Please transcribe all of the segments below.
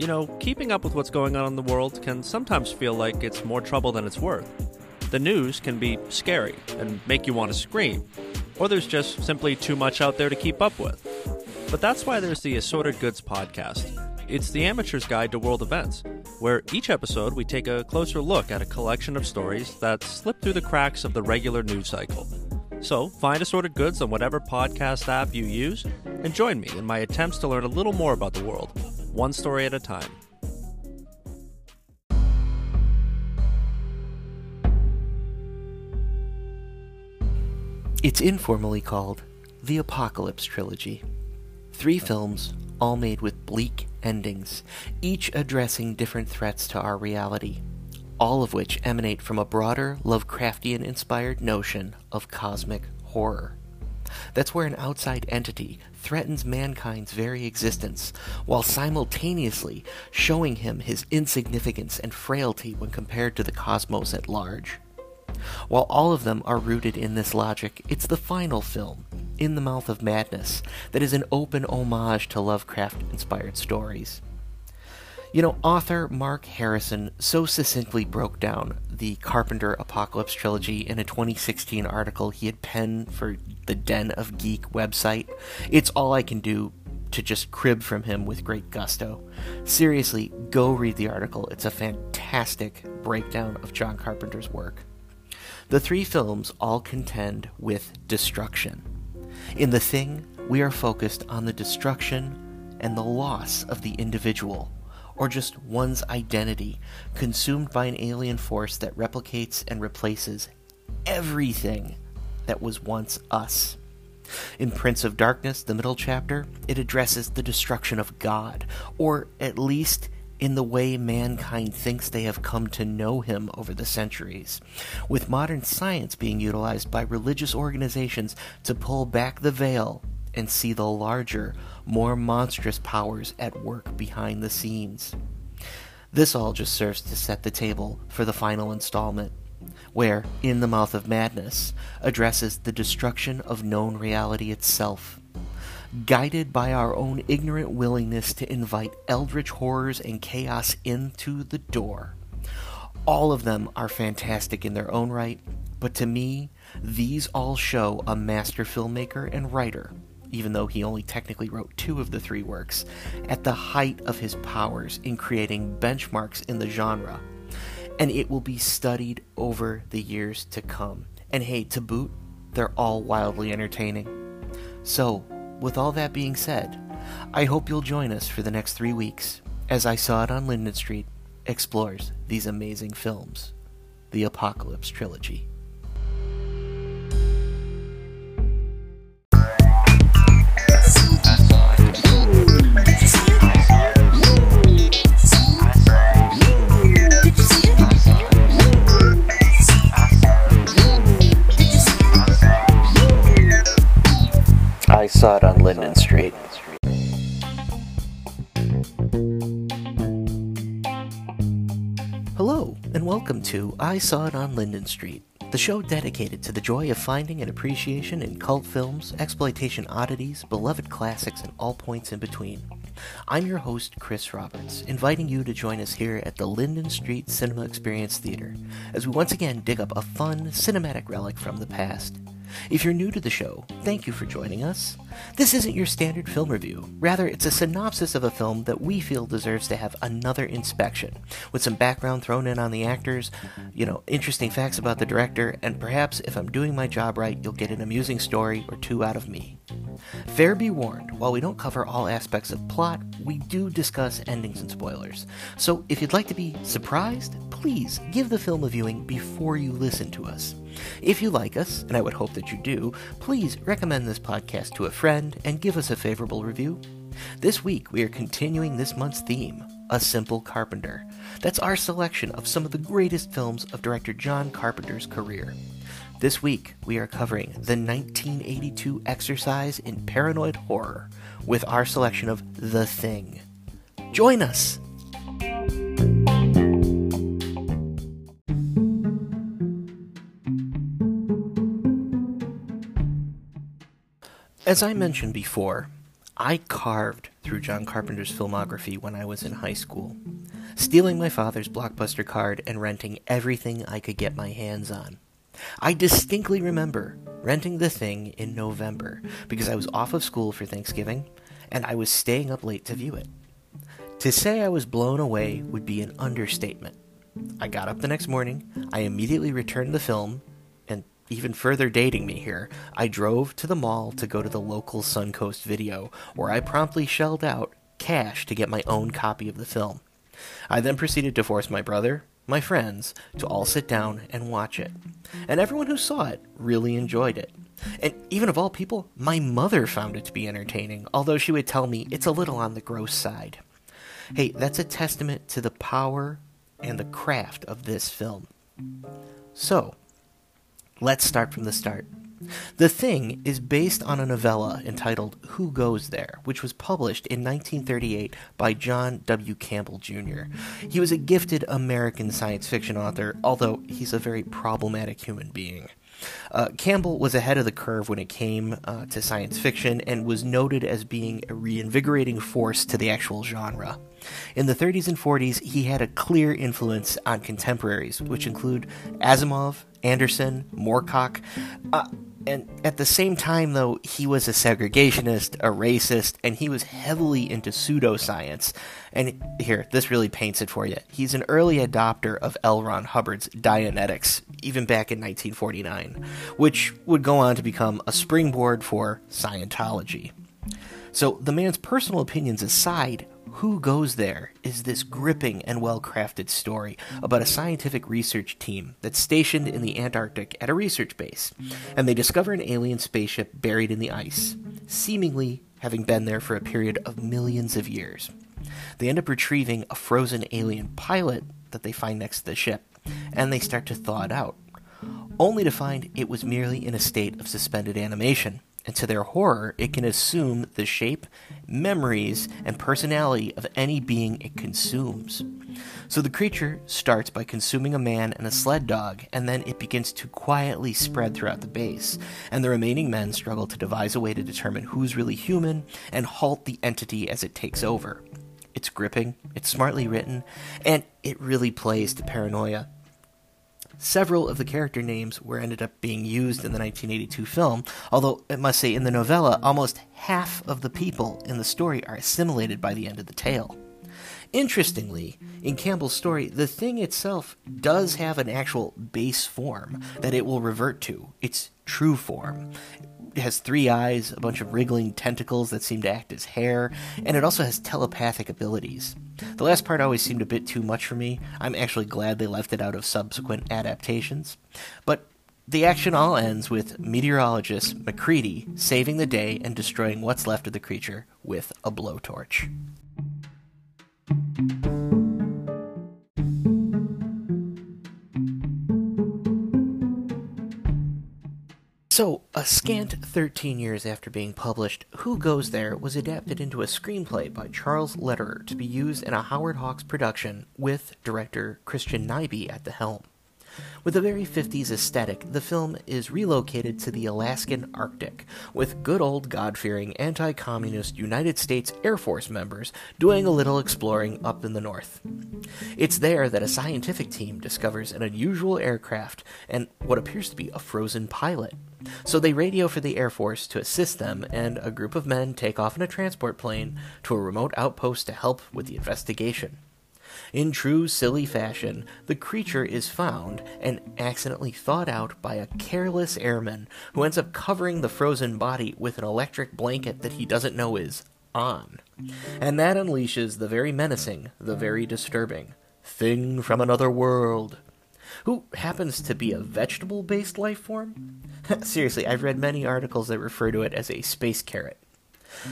You know, keeping up with what's going on in the world can sometimes feel like it's more trouble than it's worth. The news can be scary and make you want to scream, or there's just simply too much out there to keep up with. But that's why there's the Assorted Goods podcast. It's the amateur's guide to world events, where each episode we take a closer look at a collection of stories that slip through the cracks of the regular news cycle. So, find Assorted Goods on whatever podcast app you use and join me in my attempts to learn a little more about the world, one story at a time. It's informally called the Apocalypse Trilogy. Three films, all made with bleak endings, each addressing different threats to our reality, all of which emanate from a broader Lovecraftian inspired notion of cosmic horror. That's where an outside entity threatens mankind's very existence, while simultaneously showing him his insignificance and frailty when compared to the cosmos at large. While all of them are rooted in this logic, it's the final film, In the Mouth of Madness, that is an open homage to Lovecraft inspired stories. You know, author Mark Harrison so succinctly broke down the Carpenter Apocalypse trilogy in a 2016 article he had penned for the Den of Geek website. It's all I can do to just crib from him with great gusto. Seriously, go read the article. It's a fantastic breakdown of John Carpenter's work. The three films all contend with destruction. In The Thing, we are focused on the destruction and the loss of the individual, or just one's identity, consumed by an alien force that replicates and replaces everything that was once us. In Prince of Darkness, the middle chapter, it addresses the destruction of God, or at least in the way mankind thinks they have come to know him over the centuries, with modern science being utilized by religious organizations to pull back the veil and see the larger, more monstrous powers at work behind the scenes. This all just serves to set the table for the final installment, where In the Mouth of Madness addresses the destruction of known reality itself guided by our own ignorant willingness to invite eldritch horrors and chaos into the door. All of them are fantastic in their own right, but to me, these all show a master filmmaker and writer, even though he only technically wrote two of the three works, at the height of his powers in creating benchmarks in the genre. And it will be studied over the years to come. And hey, to boot, they're all wildly entertaining. So, with all that being said, I hope you'll join us for the next three weeks as I Saw It on Linden Street explores these amazing films, the Apocalypse Trilogy. I saw it on Linden Street. Hello, and welcome to I Saw It on Linden Street, the show dedicated to the joy of finding and appreciation in cult films, exploitation oddities, beloved classics, and all points in between. I'm your host, Chris Roberts, inviting you to join us here at the Linden Street Cinema Experience Theater as we once again dig up a fun, cinematic relic from the past. If you're new to the show, thank you for joining us. This isn't your standard film review. Rather, it's a synopsis of a film that we feel deserves to have another inspection, with some background thrown in on the actors, you know, interesting facts about the director, and perhaps if I'm doing my job right, you'll get an amusing story or two out of me. Fair be warned, while we don't cover all aspects of plot, we do discuss endings and spoilers. So if you'd like to be surprised, please give the film a viewing before you listen to us. If you like us, and I would hope that you do, please recommend this podcast to a friend and give us a favorable review. This week, we are continuing this month's theme, A Simple Carpenter. That's our selection of some of the greatest films of director John Carpenter's career. This week, we are covering the 1982 exercise in paranoid horror with our selection of The Thing. Join us! As I mentioned before, I carved through John Carpenter's filmography when I was in high school, stealing my father's blockbuster card and renting everything I could get my hands on. I distinctly remember renting the thing in November because I was off of school for Thanksgiving and I was staying up late to view it. To say I was blown away would be an understatement. I got up the next morning, I immediately returned the film, even further dating me here, I drove to the mall to go to the local Suncoast video, where I promptly shelled out cash to get my own copy of the film. I then proceeded to force my brother, my friends, to all sit down and watch it. And everyone who saw it really enjoyed it. And even of all people, my mother found it to be entertaining, although she would tell me it's a little on the gross side. Hey, that's a testament to the power and the craft of this film. So, let's start from the start. The Thing is based on a novella entitled Who Goes There, which was published in 1938 by John W. Campbell Jr. He was a gifted American science fiction author, although he's a very problematic human being. Uh, Campbell was ahead of the curve when it came uh, to science fiction and was noted as being a reinvigorating force to the actual genre. In the 30s and 40s, he had a clear influence on contemporaries, which include Asimov, Anderson, Moorcock. Uh, and at the same time, though, he was a segregationist, a racist, and he was heavily into pseudoscience. And here, this really paints it for you. He's an early adopter of L. Ron Hubbard's Dianetics, even back in 1949, which would go on to become a springboard for Scientology. So, the man's personal opinions aside, who Goes There is this gripping and well crafted story about a scientific research team that's stationed in the Antarctic at a research base, and they discover an alien spaceship buried in the ice, seemingly having been there for a period of millions of years. They end up retrieving a frozen alien pilot that they find next to the ship, and they start to thaw it out, only to find it was merely in a state of suspended animation and to their horror, it can assume the shape, memories, and personality of any being it consumes. So the creature starts by consuming a man and a sled dog, and then it begins to quietly spread throughout the base, and the remaining men struggle to devise a way to determine who's really human and halt the entity as it takes over. It's gripping, it's smartly written, and it really plays to paranoia Several of the character names were ended up being used in the 1982 film, although I must say in the novella, almost half of the people in the story are assimilated by the end of the tale. Interestingly, in Campbell's story, the thing itself does have an actual base form that it will revert to, its true form It has three eyes, a bunch of wriggling tentacles that seem to act as hair, and it also has telepathic abilities. The last part always seemed a bit too much for me. I'm actually glad they left it out of subsequent adaptations. But the action all ends with meteorologist MacReady saving the day and destroying what's left of the creature with a blowtorch. So, a scant 13 years after being published, Who Goes There was adapted into a screenplay by Charles Lederer to be used in a Howard Hawks production with director Christian Nyby at the helm. With a very 50s aesthetic, the film is relocated to the Alaskan Arctic, with good old God fearing anti communist United States Air Force members doing a little exploring up in the north. It's there that a scientific team discovers an unusual aircraft and what appears to be a frozen pilot. So they radio for the Air Force to assist them, and a group of men take off in a transport plane to a remote outpost to help with the investigation. In true silly fashion, the creature is found and accidentally thawed out by a careless airman who ends up covering the frozen body with an electric blanket that he doesn't know is on. And that unleashes the very menacing, the very disturbing thing from another world. Who happens to be a vegetable based life form? Seriously, I've read many articles that refer to it as a space carrot.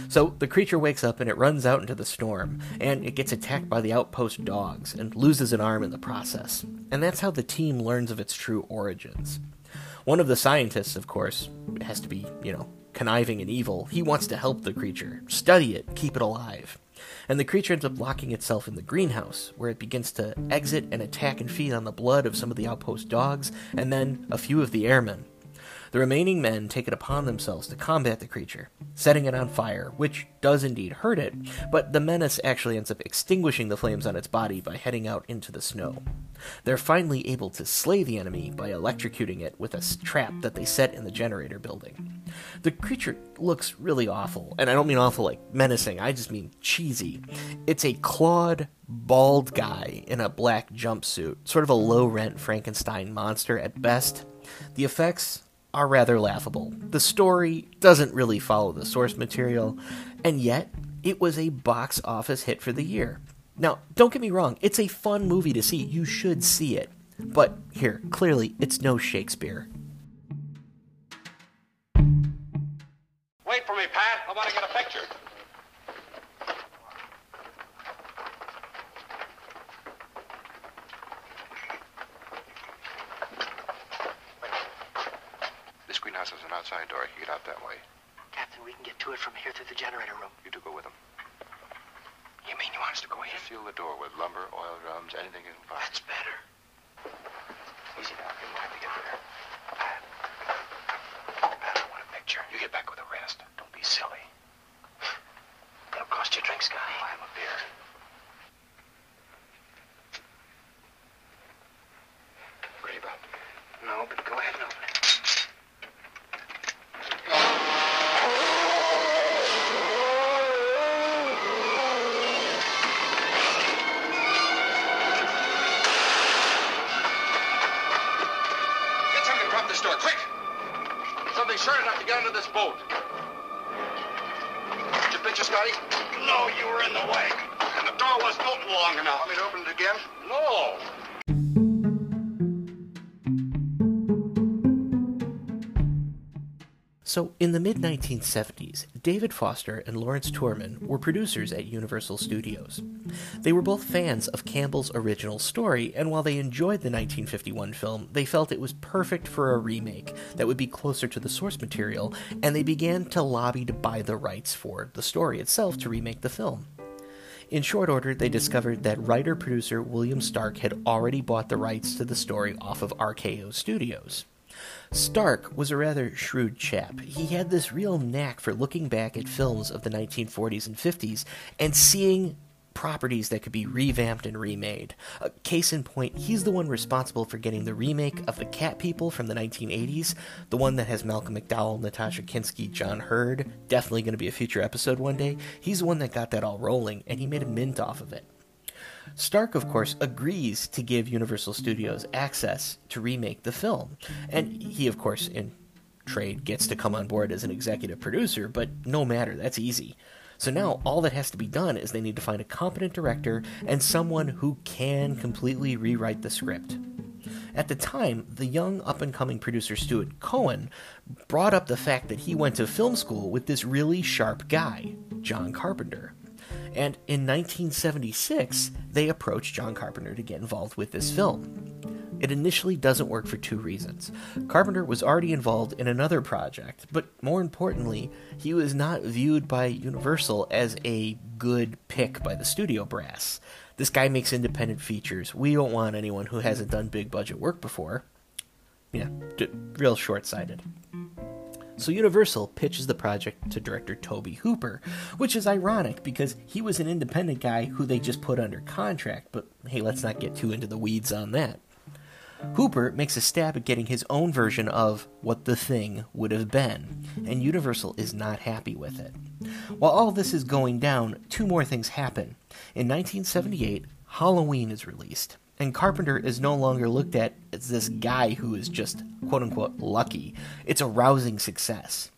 So the creature wakes up and it runs out into the storm, and it gets attacked by the outpost dogs and loses an arm in the process. And that's how the team learns of its true origins. One of the scientists, of course, has to be, you know, conniving and evil. He wants to help the creature, study it, keep it alive. And the creature ends up locking itself in the greenhouse, where it begins to exit and attack and feed on the blood of some of the outpost dogs, and then a few of the airmen. The remaining men take it upon themselves to combat the creature, setting it on fire, which does indeed hurt it, but the menace actually ends up extinguishing the flames on its body by heading out into the snow. They're finally able to slay the enemy by electrocuting it with a trap that they set in the generator building. The creature looks really awful, and I don't mean awful like menacing, I just mean cheesy. It's a clawed, bald guy in a black jumpsuit, sort of a low rent Frankenstein monster at best. The effects are rather laughable. The story doesn't really follow the source material, and yet it was a box office hit for the year. Now, don't get me wrong, it's a fun movie to see. You should see it. But here, clearly, it's no Shakespeare. Outside door. You get out that way. Captain, we can get to it from here through the generator room. You two go with them. You mean you want us to go in? Seal the door with lumber, oil drums, anything you can find. That's better. Easy now. Give time to get there. Pat. Pat, I want a picture. You get back with the rest. Don't be silly. It'll cost you a drink, Scotty. 1970s, David Foster and Lawrence Turman were producers at Universal Studios. They were both fans of Campbell's original story, and while they enjoyed the 1951 film, they felt it was perfect for a remake that would be closer to the source material, and they began to lobby to buy the rights for the story itself to remake the film. In short order, they discovered that writer producer William Stark had already bought the rights to the story off of RKO Studios. Stark was a rather shrewd chap. He had this real knack for looking back at films of the 1940s and 50s and seeing properties that could be revamped and remade. Uh, case in point, he's the one responsible for getting the remake of The Cat People from the 1980s, the one that has Malcolm McDowell, Natasha Kinski, John Heard, definitely going to be a future episode one day. He's the one that got that all rolling, and he made a mint off of it. Stark, of course, agrees to give Universal Studios access to remake the film. And he, of course, in trade, gets to come on board as an executive producer, but no matter, that's easy. So now all that has to be done is they need to find a competent director and someone who can completely rewrite the script. At the time, the young up and coming producer Stuart Cohen brought up the fact that he went to film school with this really sharp guy, John Carpenter. And in 1976, they approached John Carpenter to get involved with this film. It initially doesn't work for two reasons. Carpenter was already involved in another project, but more importantly, he was not viewed by Universal as a good pick by the studio brass. This guy makes independent features. We don't want anyone who hasn't done big budget work before. Yeah, d- real short sighted. So Universal pitches the project to director Tobe Hooper, which is ironic because he was an independent guy who they just put under contract, but hey, let's not get too into the weeds on that. Hooper makes a stab at getting his own version of what the thing would have been, and Universal is not happy with it. While all this is going down, two more things happen. In 1978, Halloween is released, and Carpenter is no longer looked at as this guy who is just quote unquote lucky. It's a rousing success.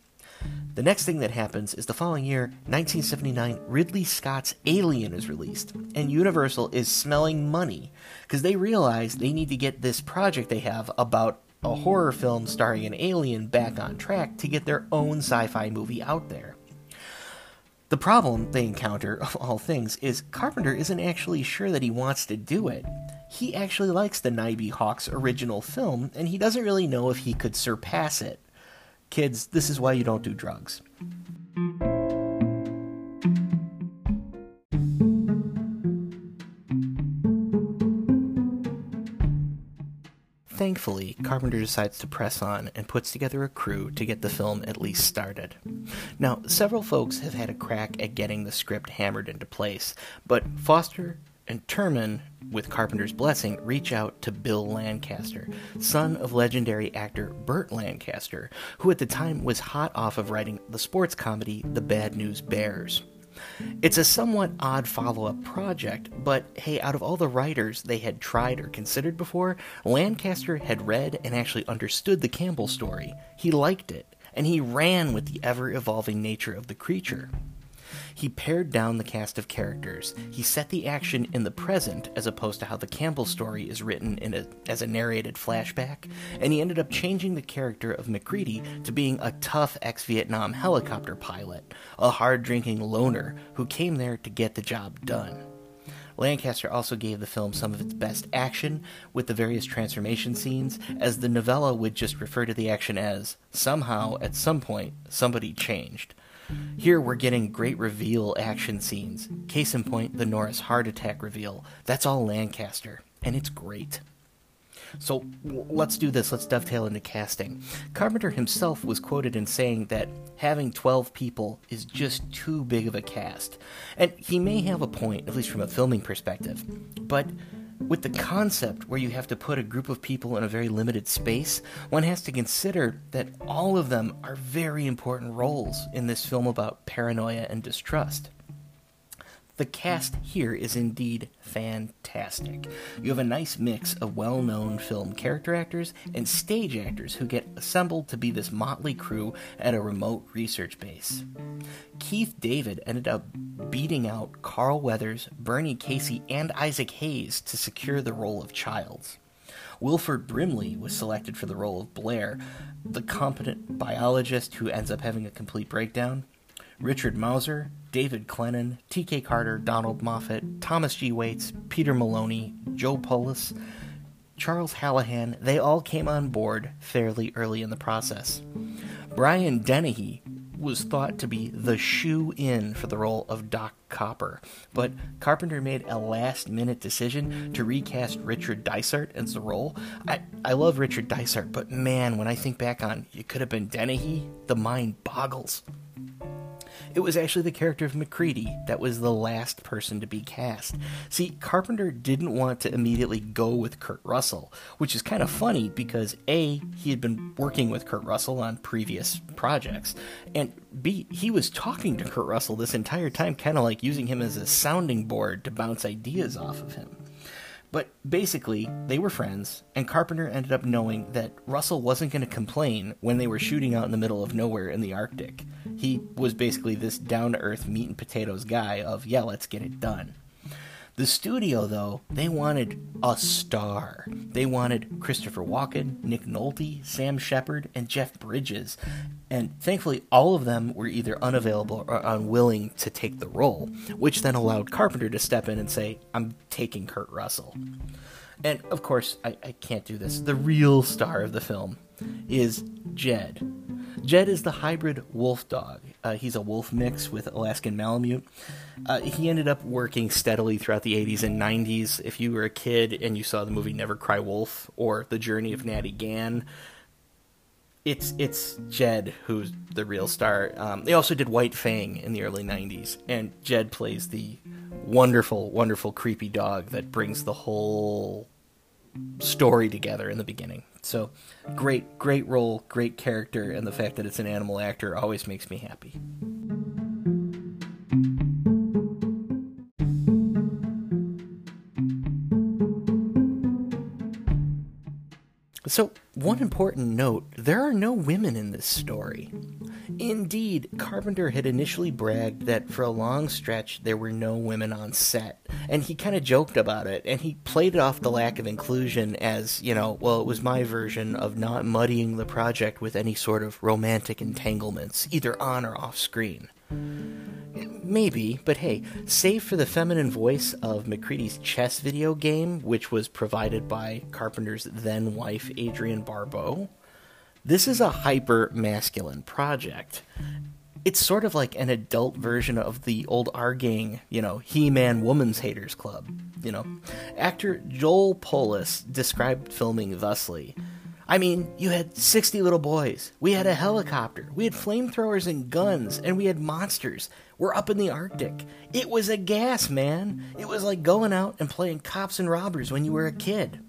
The next thing that happens is the following year, 1979, Ridley Scott's Alien is released, and Universal is smelling money because they realize they need to get this project they have about a horror film starring an alien back on track to get their own sci fi movie out there. The problem they encounter, of all things, is Carpenter isn't actually sure that he wants to do it. He actually likes the Nyby Hawks original film, and he doesn't really know if he could surpass it. Kids, this is why you don't do drugs. thankfully, Carpenter decides to press on and puts together a crew to get the film at least started. Now, several folks have had a crack at getting the script hammered into place, but Foster and Turman, with Carpenter's blessing, reach out to Bill Lancaster, son of legendary actor Burt Lancaster, who at the time was hot off of writing the sports comedy The Bad News Bears. It's a somewhat odd follow up project, but hey, out of all the writers they had tried or considered before, Lancaster had read and actually understood the Campbell story. He liked it, and he ran with the ever evolving nature of the creature. He pared down the cast of characters. He set the action in the present as opposed to how the Campbell story is written in a, as a narrated flashback, and he ended up changing the character of MacReady to being a tough ex Vietnam helicopter pilot, a hard drinking loner who came there to get the job done. Lancaster also gave the film some of its best action with the various transformation scenes, as the novella would just refer to the action as somehow, at some point, somebody changed. Here we're getting great reveal action scenes. Case in point, the Norris heart attack reveal. That's all Lancaster, and it's great. So let's do this. Let's dovetail into casting. Carpenter himself was quoted in saying that having 12 people is just too big of a cast. And he may have a point, at least from a filming perspective. But with the concept where you have to put a group of people in a very limited space, one has to consider that all of them are very important roles in this film about paranoia and distrust. The cast here is indeed fantastic. You have a nice mix of well known film character actors and stage actors who get assembled to be this motley crew at a remote research base. Keith David ended up beating out Carl Weathers, Bernie Casey, and Isaac Hayes to secure the role of Childs. Wilford Brimley was selected for the role of Blair, the competent biologist who ends up having a complete breakdown. Richard Masur, David Clennon, T.K. Carter, Donald Moffat, Thomas G. Waites, Peter Maloney, Joel Polis, Charles Hallahan, they all came on board fairly early in the process. Brian Dennehy was thought to be the shoe in for the role of Doc Copper, but Carpenter made a last minute decision to recast Richard Dysart as the role. I, I love Richard Dysart, but man, when I think back on it could have been Dennehy, the mind boggles. It was actually the character of MacReady that was the last person to be cast. See, Carpenter didn't want to immediately go with Kurt Russell, which is kind of funny because A, he had been working with Kurt Russell on previous projects, and B, he was talking to Kurt Russell this entire time, kind of like using him as a sounding board to bounce ideas off of him. But basically, they were friends, and Carpenter ended up knowing that Russell wasn't going to complain when they were shooting out in the middle of nowhere in the Arctic. He was basically this down to earth meat and potatoes guy of, yeah, let's get it done. The studio, though, they wanted a star. They wanted Christopher Walken, Nick Nolte, Sam Shepard, and Jeff Bridges. And thankfully, all of them were either unavailable or unwilling to take the role, which then allowed Carpenter to step in and say, I'm taking Kurt Russell. And of course, I, I can't do this. The real star of the film is Jed. Jed is the hybrid wolf dog. Uh, he's a wolf mix with Alaskan Malamute. Uh, he ended up working steadily throughout the 80s and 90s. If you were a kid and you saw the movie Never Cry Wolf or The Journey of Natty Gann, it's it's Jed who's the real star. Um, they also did White Fang in the early 90s, and Jed plays the wonderful, wonderful, creepy dog that brings the whole story together in the beginning. So, great, great role, great character, and the fact that it's an animal actor always makes me happy. So, one important note there are no women in this story. Indeed, Carpenter had initially bragged that for a long stretch there were no women on set, and he kind of joked about it, and he played off the lack of inclusion as, you know, well, it was my version of not muddying the project with any sort of romantic entanglements, either on or off screen. Maybe, but hey, save for the feminine voice of MacReady's chess video game, which was provided by Carpenter's then wife, Adrienne Barbeau, this is a hyper masculine project. it's sort of like an adult version of the old Our Gang, you know, He Man Woman's Haters Club. You know, actor Joel Polis described filming thusly. I mean, you had 60 little boys. We had a helicopter. We had flamethrowers and guns, and we had monsters. We're up in the Arctic. It was a gas, man. It was like going out and playing cops and robbers when you were a kid.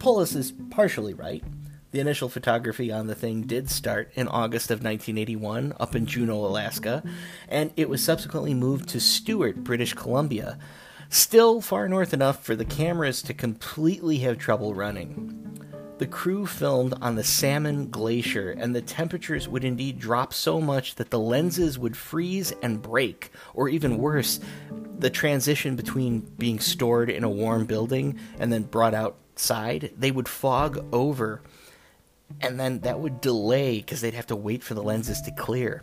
Polis is partially right. The initial photography on the thing did start in August of 1981 up in Juneau, Alaska, and it was subsequently moved to Stewart, British Columbia, still far north enough for the cameras to completely have trouble running. The crew filmed on the Salmon Glacier, and the temperatures would indeed drop so much that the lenses would freeze and break, or even worse, the transition between being stored in a warm building and then brought outside, they would fog over and then that would delay because they'd have to wait for the lenses to clear.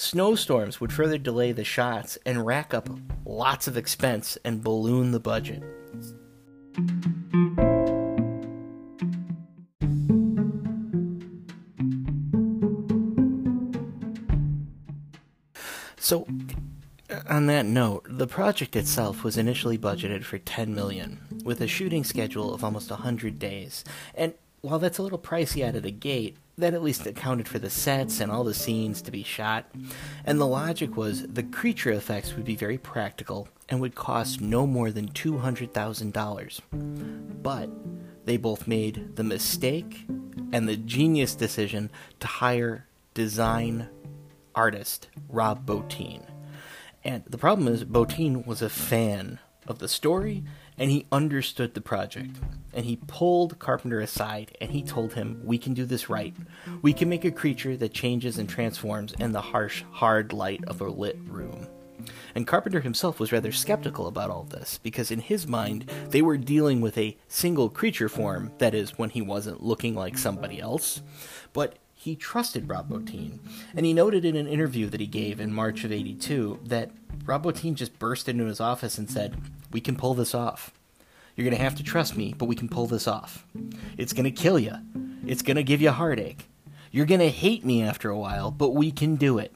Snowstorms would further delay the shots and rack up lots of expense and balloon the budget. So, on that note, the project itself was initially budgeted for 10 million, with a shooting schedule of almost 100 days. And while that's a little pricey out of the gate, that at least accounted for the sets and all the scenes to be shot. And the logic was the creature effects would be very practical and would cost no more than $200,000. But they both made the mistake and the genius decision to hire design artist Rob Bottin. And the problem is, Bottin was a fan of the story and he understood the project. And he pulled Carpenter aside and he told him, We can do this right. We can make a creature that changes and transforms in the harsh, hard light of a lit room. And Carpenter himself was rather skeptical about all this, because in his mind, they were dealing with a single creature form, that is, when he wasn't looking like somebody else. But he trusted Rob Bottin, and he noted in an interview that he gave in March of 82 that Rob Bottin just burst into his office and said, We can pull this off. You're going to have to trust me, but we can pull this off. It's going to kill you. It's going to give you a heartache. You're going to hate me after a while, but we can do it.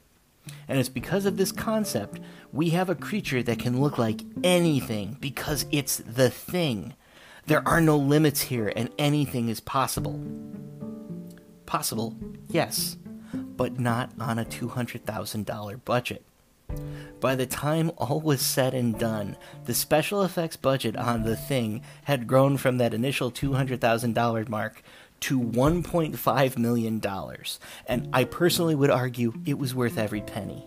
And it's because of this concept we have a creature that can look like anything because it's the thing. There are no limits here, and anything is possible. Possible, yes, but not on a $200,000 budget. By the time all was said and done, the special effects budget on The Thing had grown from that initial $200,000 mark to $1.5 million, and I personally would argue it was worth every penny.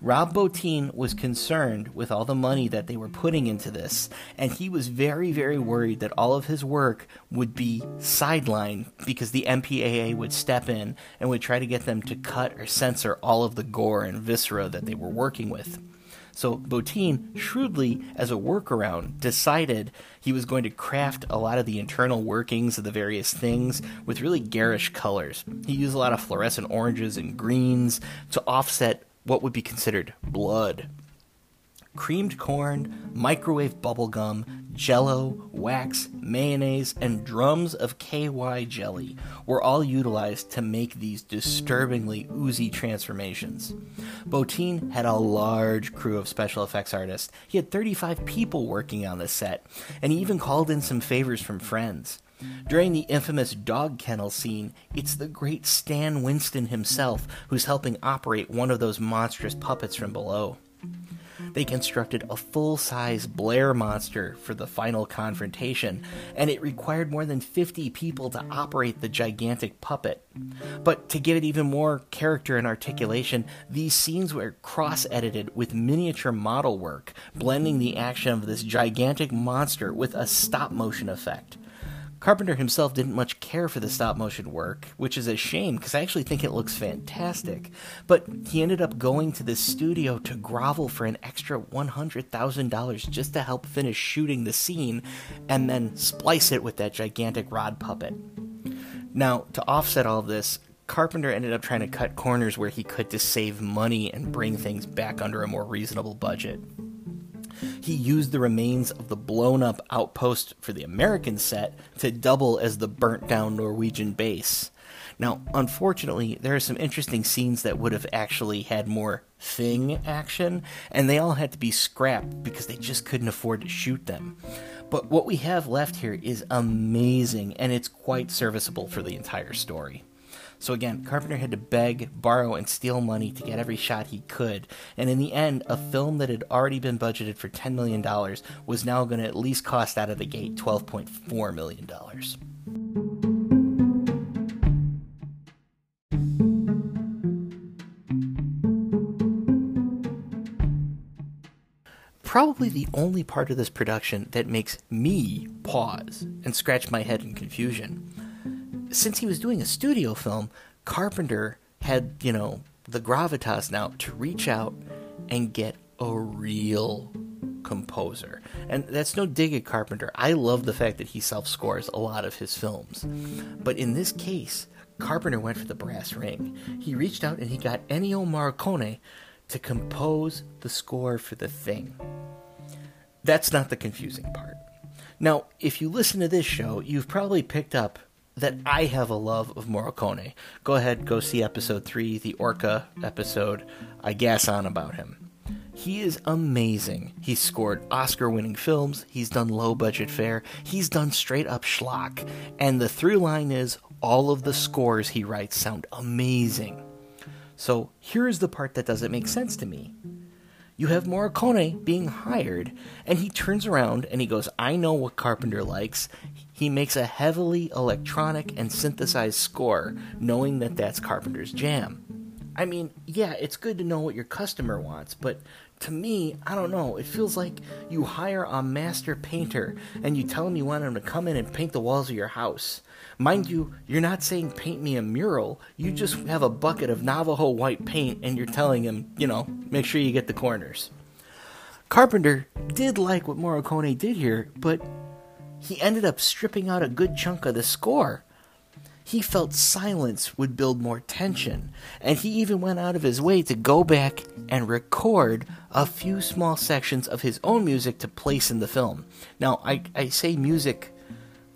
Rob Bottin was concerned with all the money that they were putting into this, and he was very, very worried that all of his work would be sidelined because the MPAA would step in and would try to get them to cut or censor all of the gore and viscera that they were working with. So Bottin, shrewdly as a workaround, decided he was going to craft a lot of the internal workings of the various things with really garish colors. He used a lot of fluorescent oranges and greens to offset what would be considered blood. Creamed corn, microwave bubblegum, jello, wax, mayonnaise, and drums of KY jelly were all utilized to make these disturbingly oozy transformations. Bottin had a large crew of special effects artists. He had 35 people working on the set, and he even called in some favors from friends. During the infamous dog kennel scene, it's the great Stan Winston himself who's helping operate one of those monstrous puppets from below. They constructed a full size Blair monster for the final confrontation, and it required more than 50 people to operate the gigantic puppet. But to give it even more character and articulation, these scenes were cross edited with miniature model work, blending the action of this gigantic monster with a stop motion effect. Carpenter himself didn't much care for the stop motion work, which is a shame because I actually think it looks fantastic. But he ended up going to this studio to grovel for an extra $100,000 just to help finish shooting the scene and then splice it with that gigantic rod puppet. Now, to offset all of this, Carpenter ended up trying to cut corners where he could to save money and bring things back under a more reasonable budget. He used the remains of the blown up outpost for the American set to double as the burnt down Norwegian base. Now, unfortunately, there are some interesting scenes that would have actually had more thing action, and they all had to be scrapped because they just couldn't afford to shoot them. But what we have left here is amazing, and it's quite serviceable for the entire story. So again, Carpenter had to beg, borrow, and steal money to get every shot he could, and in the end, a film that had already been budgeted for $10 million was now going to at least cost out of the gate $12.4 million. Probably the only part of this production that makes me pause and scratch my head in confusion. Since he was doing a studio film, Carpenter had, you know, the gravitas now to reach out and get a real composer. And that's no dig at Carpenter. I love the fact that he self scores a lot of his films. But in this case, Carpenter went for the brass ring. He reached out and he got Ennio Morricone to compose the score for the thing. That's not the confusing part. Now, if you listen to this show, you've probably picked up that I have a love of Morricone. Go ahead, go see episode 3, the Orca episode. I gas on about him. He is amazing. He's scored Oscar winning films, he's done low budget fare, he's done straight up schlock, and the through line is all of the scores he writes sound amazing. So here's the part that doesn't make sense to me. You have Morricone being hired, and he turns around and he goes, I know what Carpenter likes. He makes a heavily electronic and synthesized score, knowing that that's Carpenter's jam. I mean, yeah, it's good to know what your customer wants, but to me, I don't know. It feels like you hire a master painter and you tell him you want him to come in and paint the walls of your house. Mind you, you're not saying paint me a mural. You just have a bucket of Navajo white paint and you're telling him, you know, make sure you get the corners. Carpenter did like what Morricone did here, but he ended up stripping out a good chunk of the score. He felt silence would build more tension, and he even went out of his way to go back and record a few small sections of his own music to place in the film. Now, I, I say music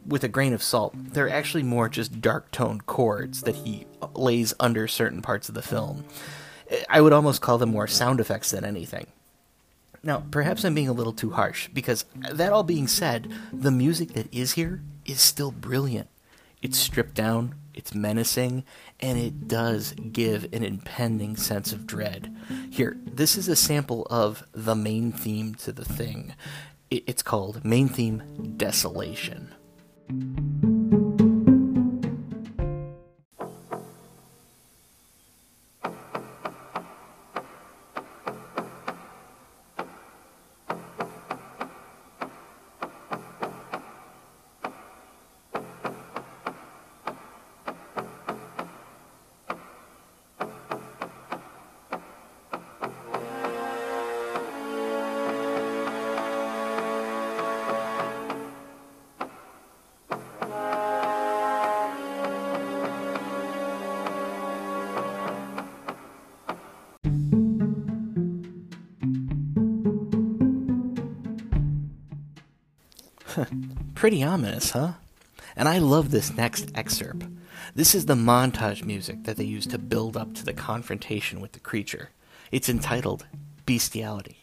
with a grain of salt. They're actually more just dark toned chords that he lays under certain parts of the film. I would almost call them more sound effects than anything. Now, perhaps I'm being a little too harsh, because that all being said, the music that is here is still brilliant. It's stripped down, it's menacing, and it does give an impending sense of dread. Here, this is a sample of the main theme to the thing. It's called Main Theme Desolation. Pretty ominous, huh? And I love this next excerpt. This is the montage music that they use to build up to the confrontation with the creature. It's entitled Bestiality.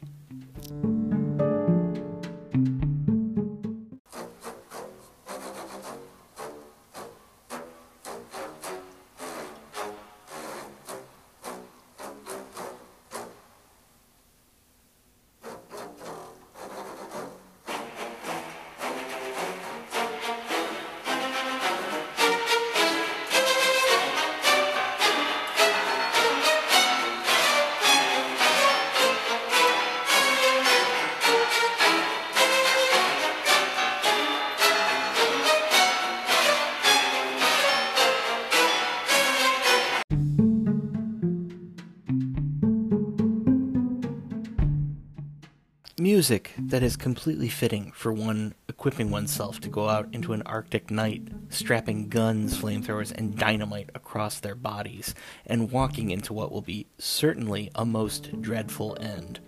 Music that is completely fitting for one equipping oneself to go out into an Arctic night, strapping guns, flamethrowers, and dynamite across their bodies, and walking into what will be certainly a most dreadful end.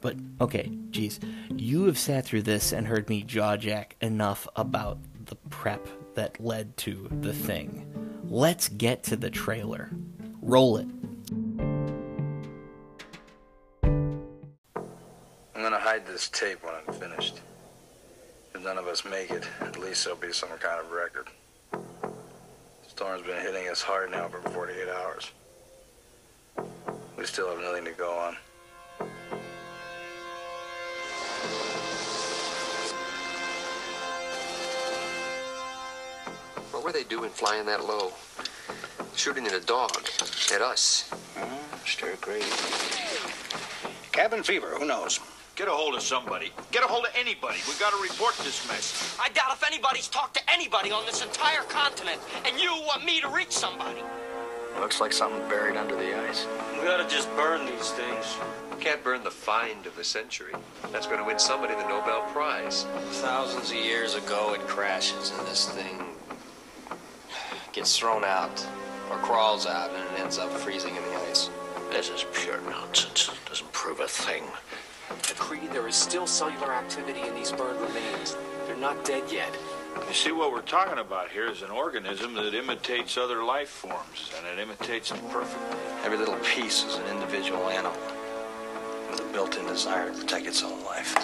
But, okay, geez, you have sat through this and heard me jawjack enough about the prep that led to the thing. let's get to the trailer. Roll it. This tape when I'm finished. If none of us make it, at least there'll be some kind of record. The Storm's been hitting us hard now for 48 hours. We still have nothing to go on. What were they doing flying that low? Shooting at a dog. At us. Hmm, stir crazy. Cabin fever, who knows? Get a hold of somebody. Get a hold of anybody. We gotta report this mess. I doubt if anybody's talked to anybody on this entire continent, and you want me to reach somebody. Looks like something buried under the ice. We gotta just burn these things. Can't burn the find of the century. That's going to win somebody the Nobel Prize. Thousands of years ago, it crashes, and this thing gets thrown out, or crawls out, and it ends up freezing in the ice. This is pure nonsense. Doesn't prove a thing. MacReady, there is still cellular activity in these burned remains. They're not dead yet. You see, what we're talking about here is an organism that imitates other life forms, and it imitates them perfectly. Every little piece is an individual animal with a built-in desire to protect its own life.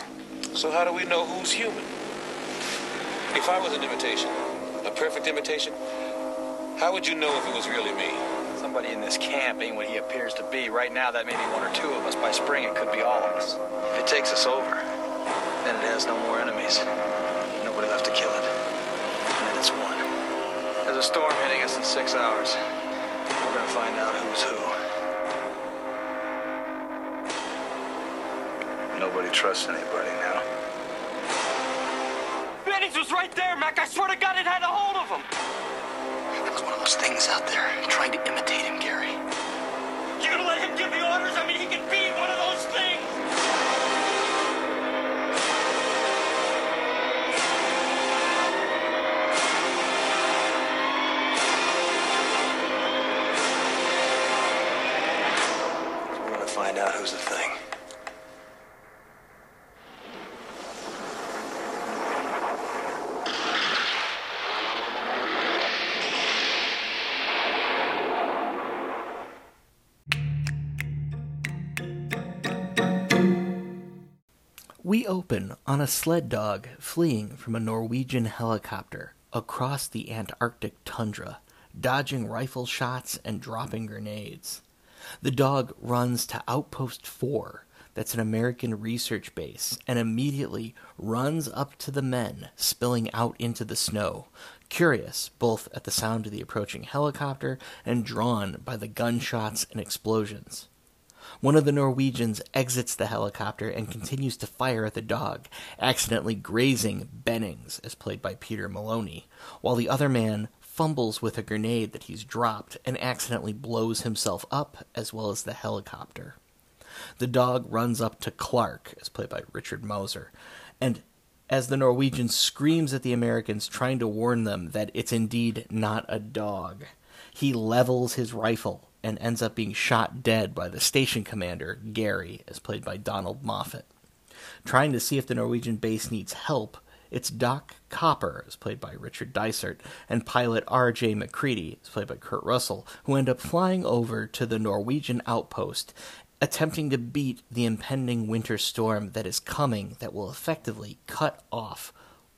So how do we know who's human? If I was an imitation, a perfect imitation, how would you know if it was really me? Somebody in this camp ain't what he appears to be. Right now, that may be one or two of us. By spring, it could be all of us. If it takes us over, then it has no more enemies. Nobody left to kill it. And then it's won. There's a storm hitting us in six hours. We're gonna find out who's who. Nobody trusts anybody now. Bennings was right there, Mac. I swear to God, it had a hold of him. There was one of those things out there trying to imitate him, Garry. You're gonna let him give the orders? I mean, he could be one of those things. We're gonna find out who's the thing. Open on a sled dog fleeing from a Norwegian helicopter across the Antarctic tundra, dodging rifle shots and dropping grenades. The dog runs to Outpost 4, that's an American research base, and immediately runs up to the men spilling out into the snow, curious both at the sound of the approaching helicopter and drawn by the gunshots and explosions. One of the Norwegians exits the helicopter and continues to fire at the dog, accidentally grazing Bennings, as played by Peter Maloney, while the other man fumbles with a grenade that he's dropped and accidentally blows himself up as well as the helicopter. The dog runs up to Clark, as played by Richard Masur, and as the Norwegian screams at the Americans, trying to warn them that it's indeed not a dog, he levels his rifle and ends up being shot dead by the station commander, Garry, as played by Donald Moffat. Trying to see if the Norwegian base needs help, it's Doc Copper, as played by Richard Dysart, and pilot R.J. MacReady, as played by Kurt Russell, who end up flying over to the Norwegian outpost, attempting to beat the impending winter storm that is coming that will effectively cut off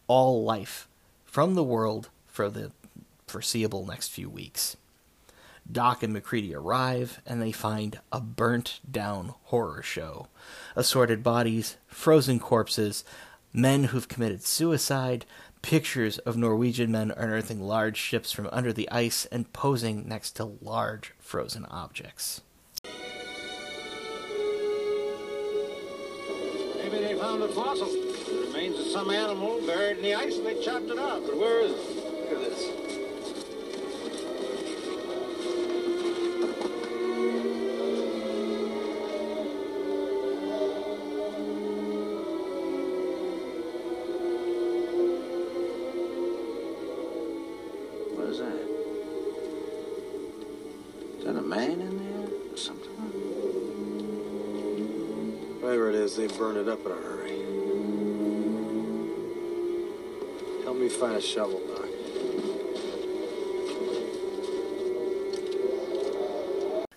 all life from the world for the foreseeable next few weeks. Doc and MacReady arrive, and they find a burnt down horror show. Assorted bodies, frozen corpses, men who've committed suicide, pictures of Norwegian men unearthing large ships from under the ice and posing next to large frozen objects. Maybe they found a fossil. The remains of some animal buried in the ice and they chopped it up. But where is it? Look at this. It up in a hurry. Help me find a shovel, Doc.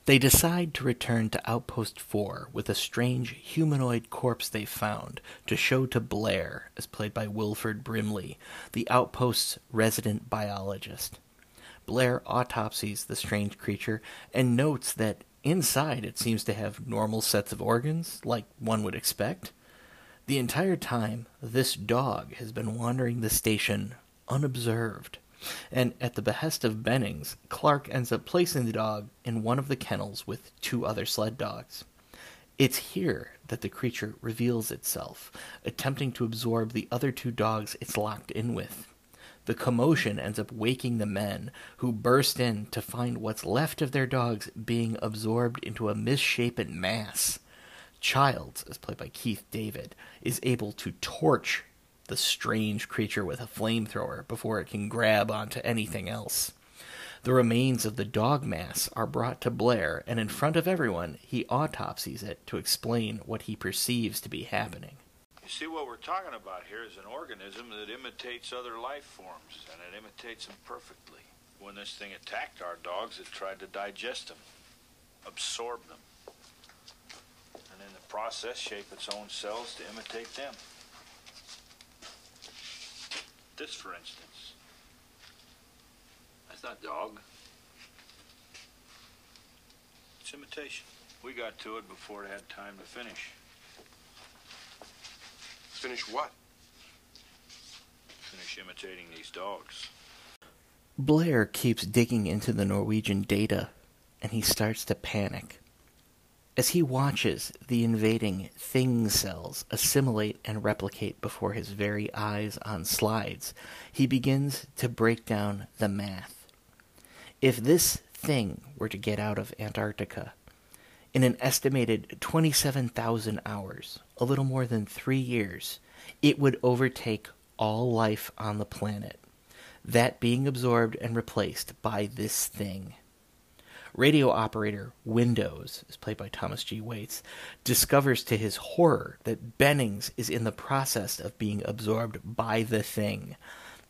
They decide to return to Outpost 4 with a strange humanoid corpse they found to show to Blair, as played by Wilford Brimley, the outpost's resident biologist. Blair autopsies the strange creature and notes that inside it seems to have normal sets of organs, like one would expect. The entire time, this dog has been wandering the station unobserved and at the behest of Bennings, Clark ends up placing the dog in one of the kennels with two other sled dogs. It's here that the creature reveals itself, attempting to absorb the other two dogs it's locked in with. The commotion ends up waking the men, who burst in to find what's left of their dogs being absorbed into a misshapen mass. Childs, as played by Keith David, is able to torch the strange creature with a flamethrower before it can grab onto anything else. The remains of the dog mass are brought to Blair, and in front of everyone, he autopsies it to explain what he perceives to be happening. You see, what we're talking about here is an organism that imitates other life forms, and it imitates them perfectly. When this thing attacked our dogs, it tried to digest them, absorb them, and in the process, shape its own cells to imitate them. This, for instance. That's not dog. It's imitation. We got to it before it had time to finish. Finish what? Finish imitating these dogs. Blair keeps digging into the Norwegian data, and he starts to panic. As he watches the invading thing cells assimilate and replicate before his very eyes on slides, he begins to break down the math. If this thing were to get out of Antarctica, in an estimated 27,000 hours, a little more than three years, it would overtake all life on the planet, that being absorbed and replaced by this thing. Radio operator Windows, is played by Thomas G. Waites, discovers to his horror that Bennings is in the process of being absorbed by the thing.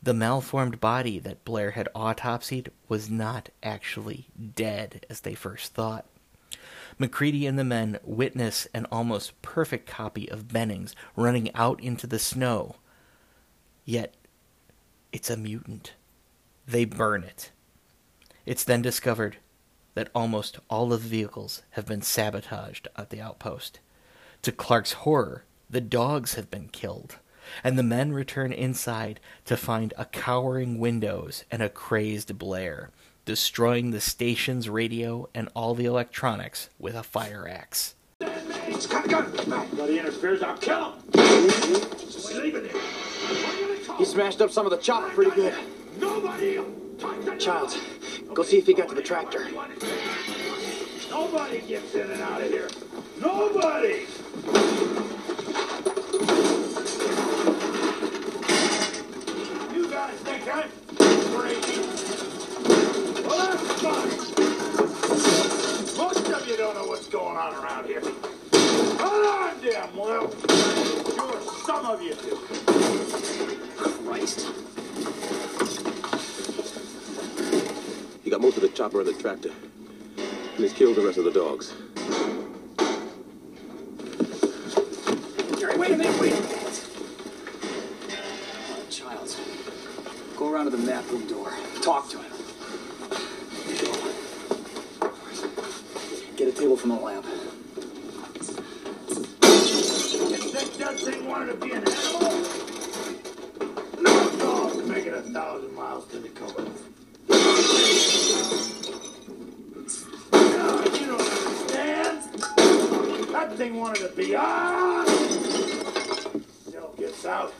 The malformed body that Blair had autopsied was not actually dead, as they first thought. MacReady and the men witness an almost perfect copy of Bennings running out into the snow. Yet, it's a mutant. They burn it. It's then discovered that almost all of the vehicles have been sabotaged at the outpost. To Clark's horror, the dogs have been killed, and the men return inside to find a cowering Windows and a crazed Blair, destroying the station's radio and all the electronics with a fire axe. He's got a gun. Nobody interferes, I'll kill him. Just leave it there. He smashed up some of the chopper pretty good. Nobody. Childs, go see if he got to the tractor. Nobody gets in and out of here. Nobody. You guys think I'm crazy? Well, that's fine. Most of you don't know what's going on around here. Hold on, damn well. Sure, some of you do. Christ. He got most of the chopper and the tractor. And he's killed the rest of the dogs. Jerry, wait a minute, wait a minute. Childs, go around to the map room door. Talk to him. Go. Get a table from the lab. You think that thing wanted to be an animal? No dog's making a thousand miles to Dakota. No, you don't understand. That thing wanted to be on. Still gets out.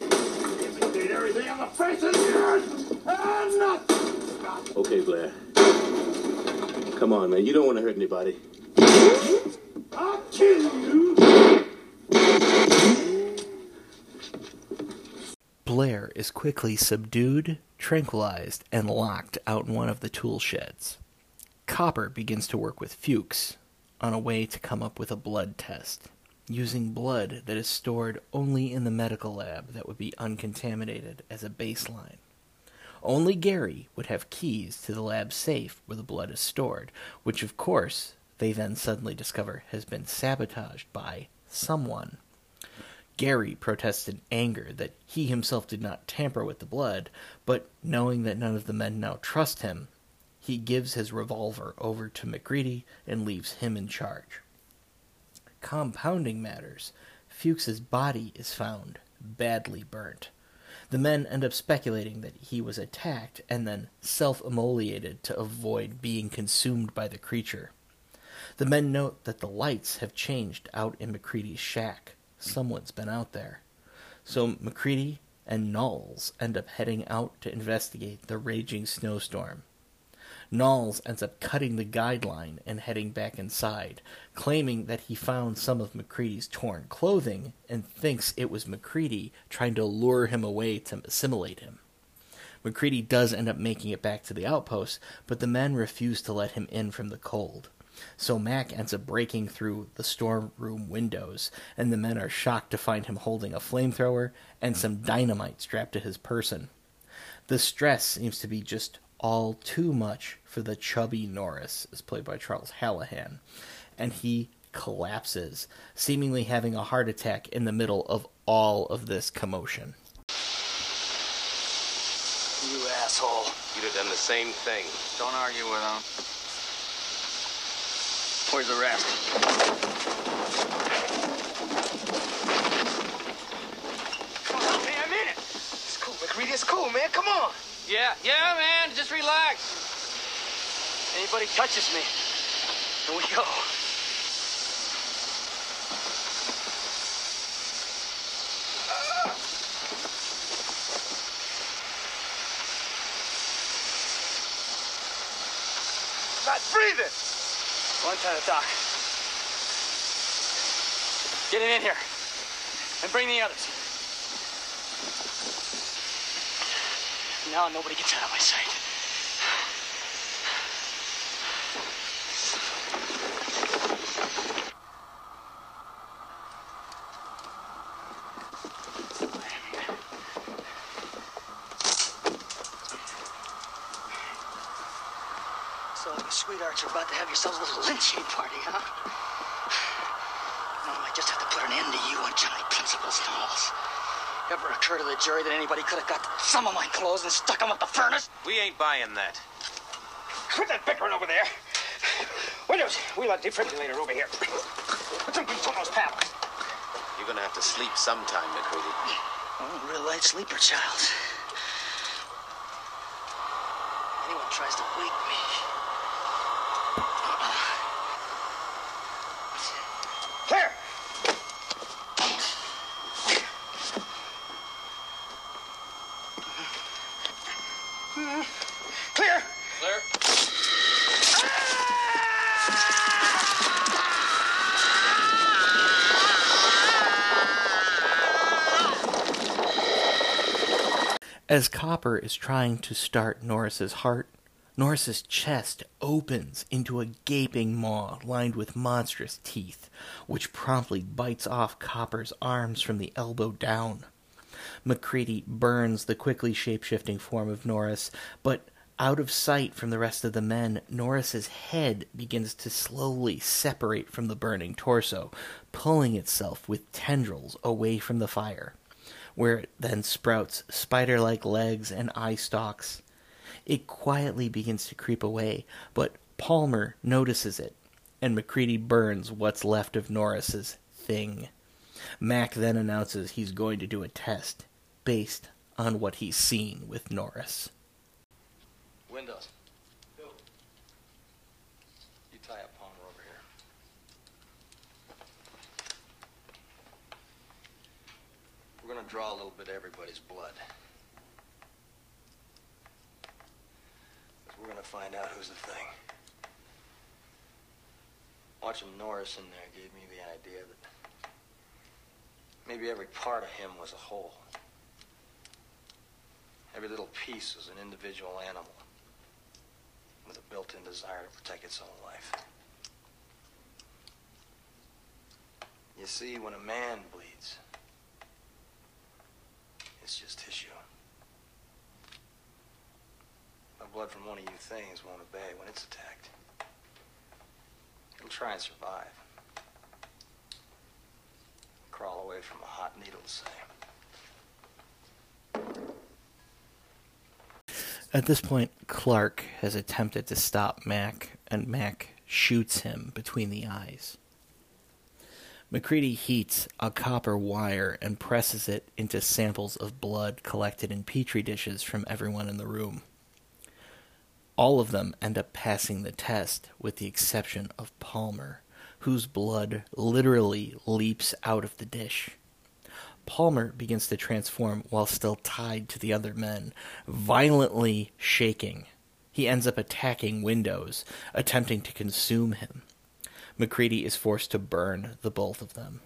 Imitate everything on the face of the earth. And nothing. Okay, Blair. Come on, man. You don't want to hurt anybody. I'll kill you. Blair is quickly subdued, tranquilized, and locked out in one of the tool sheds. Copper begins to work with Fuchs on a way to come up with a blood test, using blood that is stored only in the medical lab that would be uncontaminated as a baseline. Only Garry would have keys to the lab safe where the blood is stored, which of course they then suddenly discover has been sabotaged by someone. Garry protests in anger that he himself did not tamper with the blood, but knowing that none of the men now trust him, he gives his revolver over to MacReady and leaves him in charge. Compounding matters, Fuchs's body is found, badly burnt. The men end up speculating that he was attacked and then self immolated to avoid being consumed by the creature. The men note that the lights have changed out in MacReady's shack. Someone's been out there. So MacReady and Nauls end up heading out to investigate the raging snowstorm. Nauls ends up cutting the guideline and heading back inside, claiming that he found some of MacReady's torn clothing and thinks it was MacReady trying to lure him away to assimilate him. MacReady does end up making it back to the outpost, but the men refuse to let him in from the cold. So Mac ends up breaking through the storeroom windows, and the men are shocked to find him holding a flamethrower and some dynamite strapped to his person. The stress seems to be just all too much for the chubby Norris, as played by Charles Hallahan, and he collapses, seemingly having a heart attack in the middle of all of this commotion. You asshole. You'd have done the same thing. Don't argue with him. Where's the rest? Come on, man, I'm in it. It's cool, MacReady. It's cool, man. Come on. Yeah, yeah, man. Just relax. Anybody touches me, here we go. Not breathing. One time, Doc. Get him in here. And bring the others. Now nobody gets out of my sight. So sweethearts are about to have yourselves a little lynching party, huh? No, I just have to put an end to you and Johnny Principles Nauls. Ever occur to the jury that anybody could have got some of my clothes and stuck them up the furnace? We ain't buying that. Quit that bickering over there. Windows, wheel that defibrillator over here. Put some grease on those panels. You're gonna have to sleep sometime, MacReady. Oh, real light sleeper, child. Anyone tries to wake me. Uh-uh. Clear! Clear! Clear. As Copper is trying to start Norris's heart, Norris's chest opens into a gaping maw lined with monstrous teeth, which promptly bites off Copper's arms from the elbow down. MacReady burns the quickly shapeshifting form of Norris, but out of sight from the rest of the men, Norris's head begins to slowly separate from the burning torso, pulling itself with tendrils away from the fire where it then sprouts spider like legs and eye stalks. It quietly begins to creep away, but Palmer notices it, and MacReady burns what's left of Norris's thing. Mac then announces he's going to do a test based on what he's seen with Norris. Windows. You tie up Palmer over here. Draw a little bit of everybody's blood. we're gonna find out who's the thing. Watching Norris in there gave me the idea that maybe every part of him was a whole. Every little piece was an individual animal with a built-in desire to protect its own life. You see, when a man bleeds, it's just tissue. The blood from one of you things won't obey when it's attacked. It'll try and survive. Crawl away from a hot needle, say. At this point, Clark has attempted to stop Mac, and Mac shoots him between the eyes. MacReady heats a copper wire and presses it into samples of blood collected in petri dishes from everyone in the room. All of them end up passing the test, with the exception of Palmer, whose blood literally leaps out of the dish. Palmer begins to transform while still tied to the other men, violently shaking. He ends up attacking Windows, attempting to consume him. MacReady is forced to burn the both of them.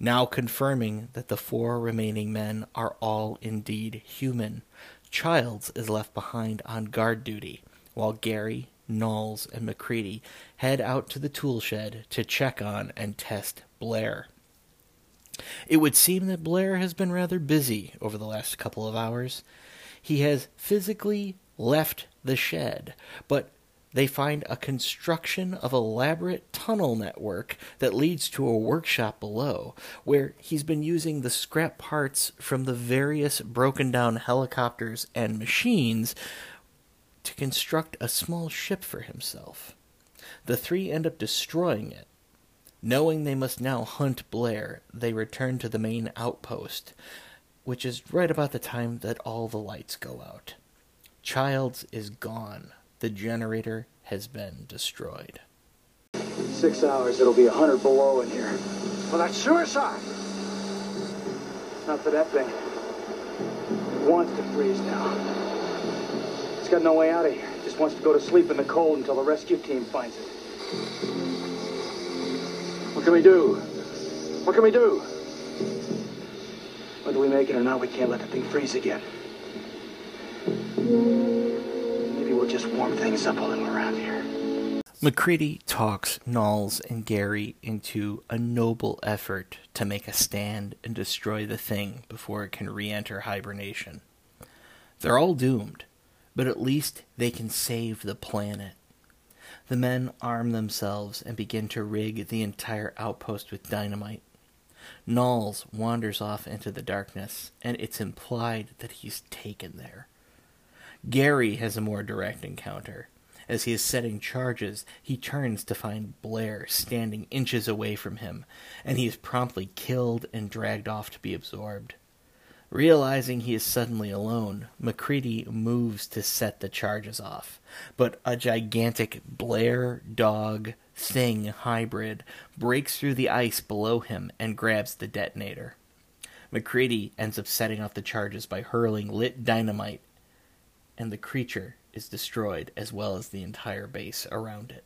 Now confirming that the four remaining men are all indeed human, Childs is left behind on guard duty, while Garry, Nauls, and MacReady head out to the tool shed to check on and test Blair. It would seem that Blair has been rather busy over the last couple of hours. He has physically left the shed, but they find a construction of elaborate tunnel network that leads to a workshop below, where he's been using the scrap parts from the various broken down helicopters and machines to construct a small ship for himself. The three end up destroying it. Knowing they must now hunt Blair, they return to the main outpost, which is right about the time that all the lights go out. Childs is gone. The generator has been destroyed. Six hours, it'll be a hundred below in here. Well, that's suicide. Not for that thing. It wants to freeze now. It's got no way out of here. It just wants to go to sleep in the cold until the rescue team finds it. What can we do? What can we do? Whether we make it or not, we can't let the thing freeze again. We'll just warm things up a little around here. MacReady talks Nauls and Garry into a noble effort to make a stand and destroy the thing before it can re enter hibernation. They're all doomed, but at least they can save the planet. The men arm themselves and begin to rig the entire outpost with dynamite. Nauls wanders off into the darkness, and it's implied that he's taken there. Garry has a more direct encounter. As he is setting charges, he turns to find Blair standing inches away from him, and he is promptly killed and dragged off to be absorbed. Realizing he is suddenly alone, MacReady moves to set the charges off, but a gigantic Blair dog thing hybrid breaks through the ice below him and grabs the detonator. MacReady ends up setting off the charges by hurling lit dynamite, and the creature is destroyed as well as the entire base around it.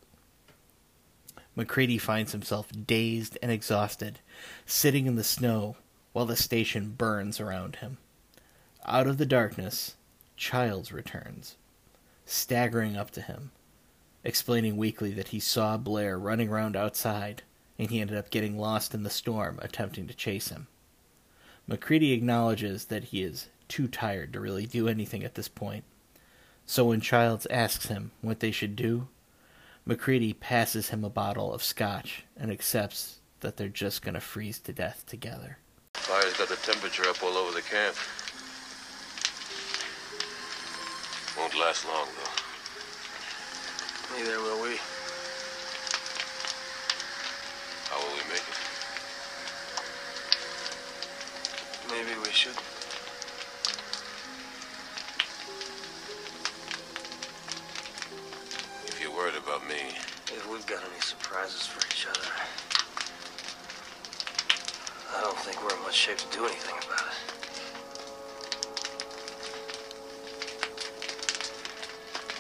MacReady finds himself dazed and exhausted, sitting in the snow while the station burns around him. Out of the darkness, Childs returns, staggering up to him, explaining weakly that he saw Blair running around outside and he ended up getting lost in the storm attempting to chase him. MacReady acknowledges that he is too tired to really do anything at this point. So when Childs asks him what they should do, MacReady passes him a bottle of scotch and accepts that they're just going to freeze to death together. Fire's got the temperature up all over the camp. Won't last long, though. Neither will we. How will we make it? Maybe we should. Worried about me, If we've got any surprises for each other, I don't think we're in much shape to do anything about it.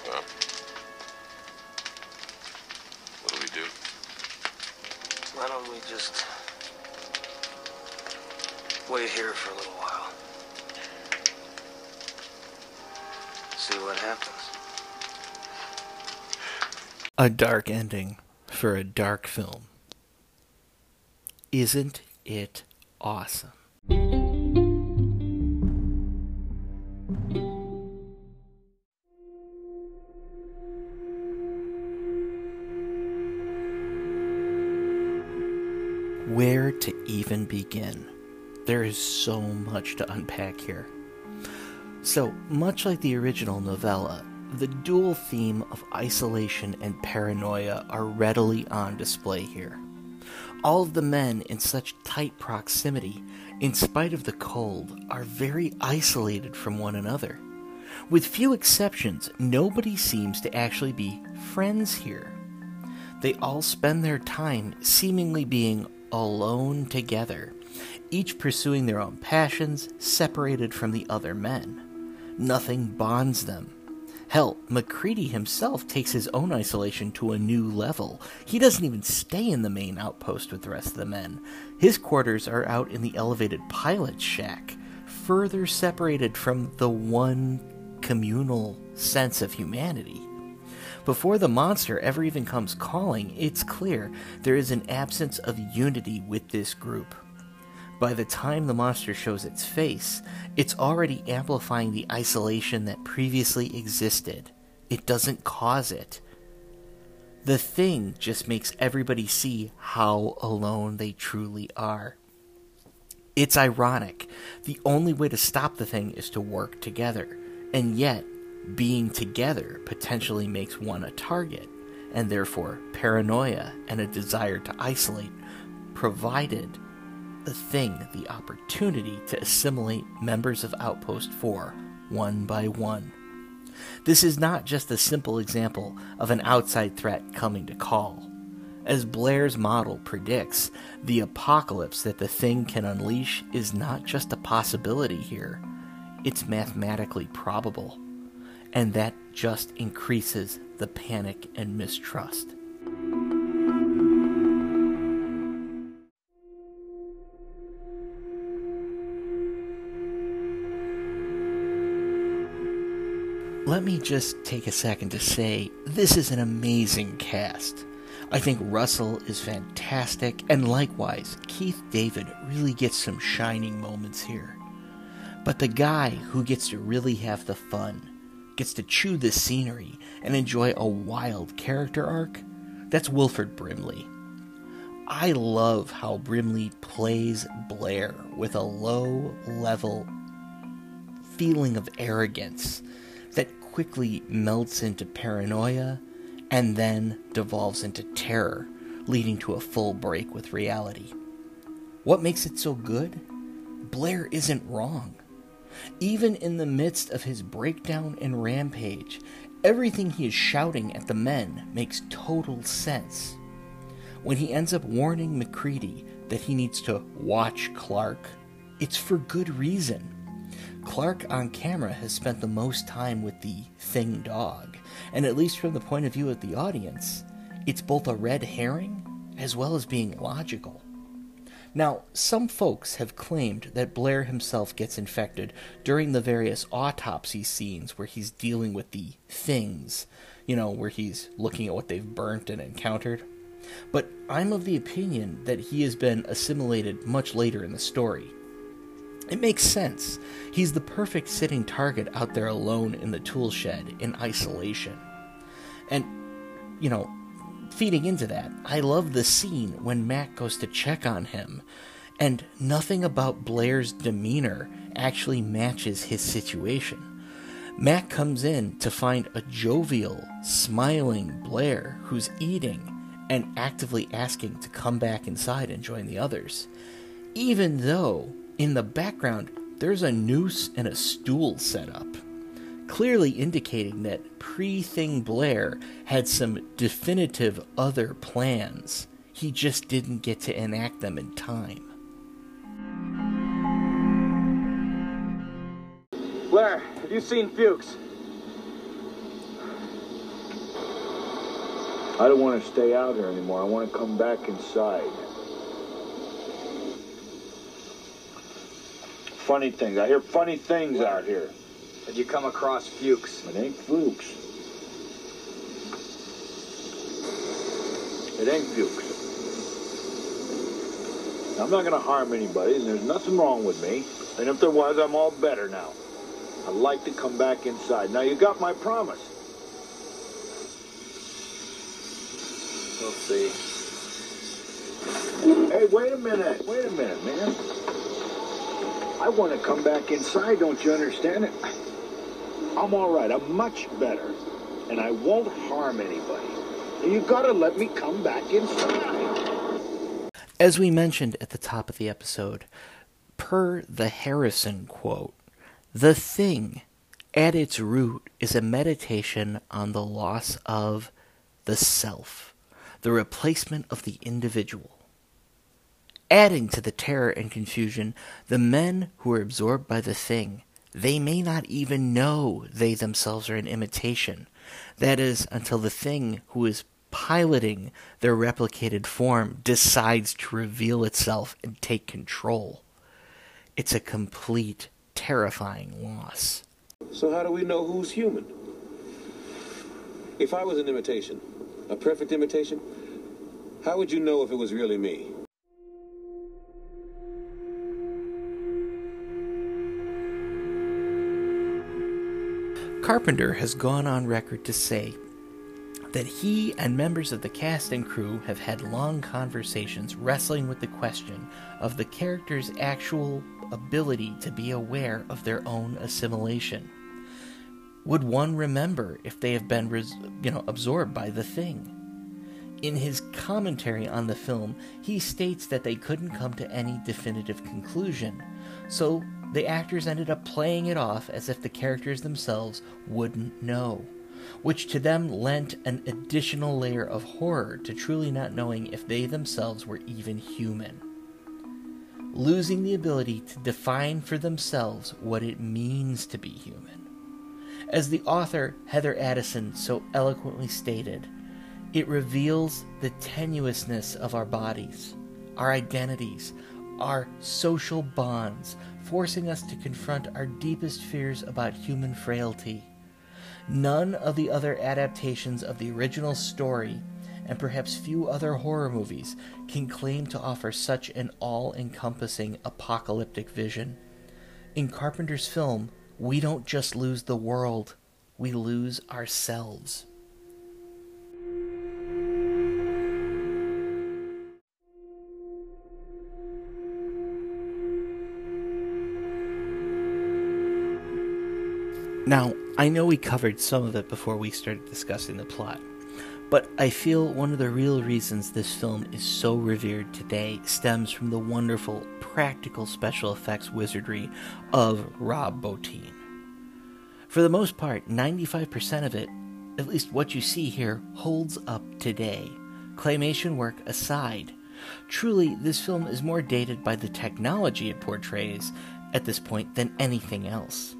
well, what do we do? Why don't we just wait here for a little while? See what happens a dark ending for a dark film. Isn't it awesome? Where to even begin? There is so much to unpack here. So, much like the original novella, the dual theme of isolation and paranoia are readily on display here. All of the men in such tight proximity, in spite of the cold, are very isolated from one another. With few exceptions, nobody seems to actually be friends here. They all spend their time seemingly being alone together, each pursuing their own passions, separated from the other men. Nothing bonds them. Hell, MacReady himself takes his own isolation to a new level. He doesn't even stay in the main outpost with the rest of the men. His quarters are out in the elevated pilot's shack, further separated from the one communal sense of humanity. Before the monster ever even comes calling, it's clear there is an absence of unity with this group. By the time the monster shows its face, it's already amplifying the isolation that previously existed. It doesn't cause it. The thing just makes everybody see how alone they truly are. It's ironic. The only way to stop the thing is to work together. And yet, being together potentially makes one a target, and therefore paranoia and a desire to isolate, provided the thing the opportunity to assimilate members of Outpost 4 one by one. This is not just a simple example of an outside threat coming to call. As Blair's model predicts, the apocalypse that the thing can unleash is not just a possibility here, it's mathematically probable. And that just increases the panic and mistrust. Let me just take a second to say this is an amazing cast. I think Russell is fantastic, and likewise, Keith David really gets some shining moments here. But the guy who gets to really have the fun, gets to chew the scenery, and enjoy a wild character arc, that's Wilford Brimley. I love how Brimley plays Blair with a low level feeling of arrogance quickly melts into paranoia and then devolves into terror, leading to a full break with reality. What makes it so good? Blair isn't wrong. Even in the midst of his breakdown and rampage, everything he is shouting at the men makes total sense. When he ends up warning MacReady that he needs to watch Clark, it's for good reason. Clark on camera has spent the most time with the thing dog, and at least from the point of view of the audience, it's both a red herring as well as being logical. Now, some folks have claimed that Blair himself gets infected during the various autopsy scenes where he's dealing with the things, you know, where he's looking at what they've burnt and encountered. But I'm of the opinion that he has been assimilated much later in the story. It makes sense. He's the perfect sitting target out there alone in the tool shed in isolation. And, you know, feeding into that, I love the scene when Mac goes to check on him, and nothing about Blair's demeanor actually matches his situation. Mac comes in to find a jovial, smiling Blair who's eating and actively asking to come back inside and join the others. Even though, in the background, there's a noose and a stool set up clearly indicating that pre Thing Blair had some definitive other plans. He just didn't get to enact them in time. Blair, have you seen Fuchs? I don't want to stay out here anymore. I want to come back inside. Funny things. I hear funny things out here. Did you come across Fuchs? It ain't Fuchs. It ain't Fuchs. I'm not going to harm anybody, and there's nothing wrong with me. And if there was, I'm all better now. I'd like to come back inside. Now, you got my promise. We'll see. Hey, wait a minute. Wait a minute, man. I want to come back inside, don't you understand it? I'm all right. I'm much better. And I won't harm anybody. You gotta let me come back inside. As we mentioned at the top of the episode, per the Harrison quote, the thing at its root is a meditation on the loss of the self, the replacement of the individual. Adding to the terror and confusion, the men who are absorbed by the thing, they may not even know they themselves are an imitation. That is, until the thing who is piloting their replicated form decides to reveal itself and take control. It's a complete, terrifying loss. So how do we know who's human? If I was an imitation, a perfect imitation, how would you know if it was really me? Carpenter has gone on record to say that he and members of the cast and crew have had long conversations wrestling with the question of the character's actual ability to be aware of their own assimilation. Would one remember if they have been, res- you know, absorbed by the thing? In his commentary on the film, he states that they couldn't come to any definitive conclusion, so the actors ended up playing it off as if the characters themselves wouldn't know, which to them lent an additional layer of horror to truly not knowing if they themselves were even human. Losing the ability to define for themselves what it means to be human. As the author Heather Addison so eloquently stated, it reveals the tenuousness of our bodies, our identities, our social bonds, forcing us to confront our deepest fears about human frailty. None of the other adaptations of the original story, and perhaps few other horror movies, can claim to offer such an all encompassing apocalyptic vision. In Carpenter's film, we don't just lose the world, we lose ourselves. Now, I know we covered some of it before we started discussing the plot, but I feel one of the real reasons this film is so revered today stems from the wonderful practical special effects wizardry of Rob Bottin. For the most part, 95% of it, at least what you see here, holds up today. Claymation work aside. Truly, this film is more dated by the technology it portrays at this point than anything else.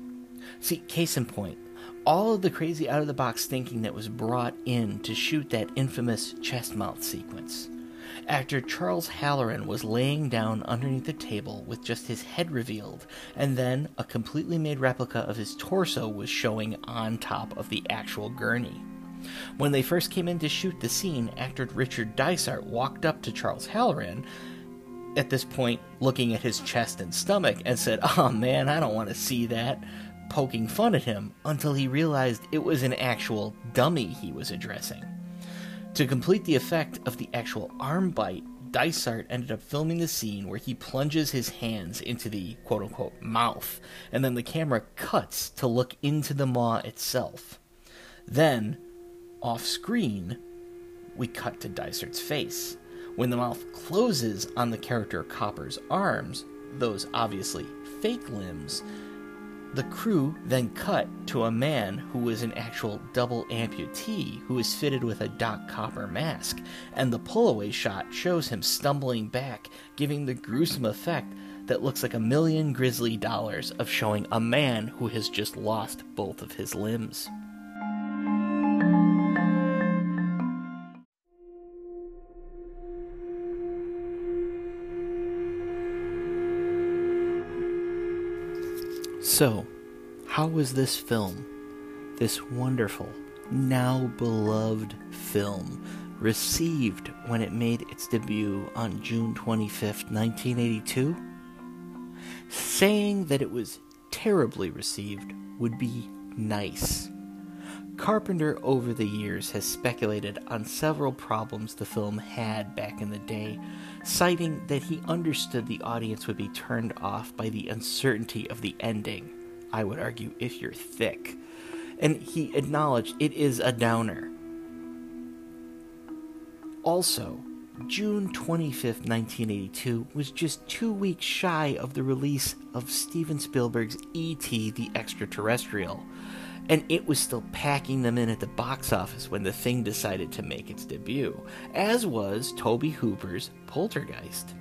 See, case in point, all of the crazy out of the box thinking that was brought in to shoot that infamous chest mouth sequence. Actor Charles Hallahan was laying down underneath the table with just his head revealed, and then a completely made replica of his torso was showing on top of the actual gurney. When they first came in to shoot the scene, actor Richard Dysart walked up to Charles Hallahan, at this point looking at his chest and stomach, and said, Oh man, I don't want to see that poking fun at him until he realized it was an actual dummy he was addressing. To complete the effect of the actual arm bite, Dysart ended up filming the scene where he plunges his hands into the quote unquote mouth, and then the camera cuts to look into the maw itself. Then, off screen, we cut to Dysart's face. When the mouth closes on the character Copper's arms, those obviously fake limbs, the crew then cut to a man who was an actual double amputee who is fitted with a Doc Copper mask, and the pullaway shot shows him stumbling back, giving the gruesome effect that looks like a million grizzly dollars of showing a man who has just lost both of his limbs. So, how was this film, this wonderful, now beloved film, received when it made its debut on June 25th, 1982? Saying that it was terribly received would be nice. Carpenter over the years has speculated on several problems the film had back in the day, citing that he understood the audience would be turned off by the uncertainty of the ending. I would argue if you're thick. And he acknowledged it is a downer. Also, June 25th, 1982 was just two weeks shy of the release of Steven Spielberg's E.T. the Extraterrestrial, and it was still packing them in at the box office when the thing decided to make its debut, as was Tobe Hooper's Poltergeist.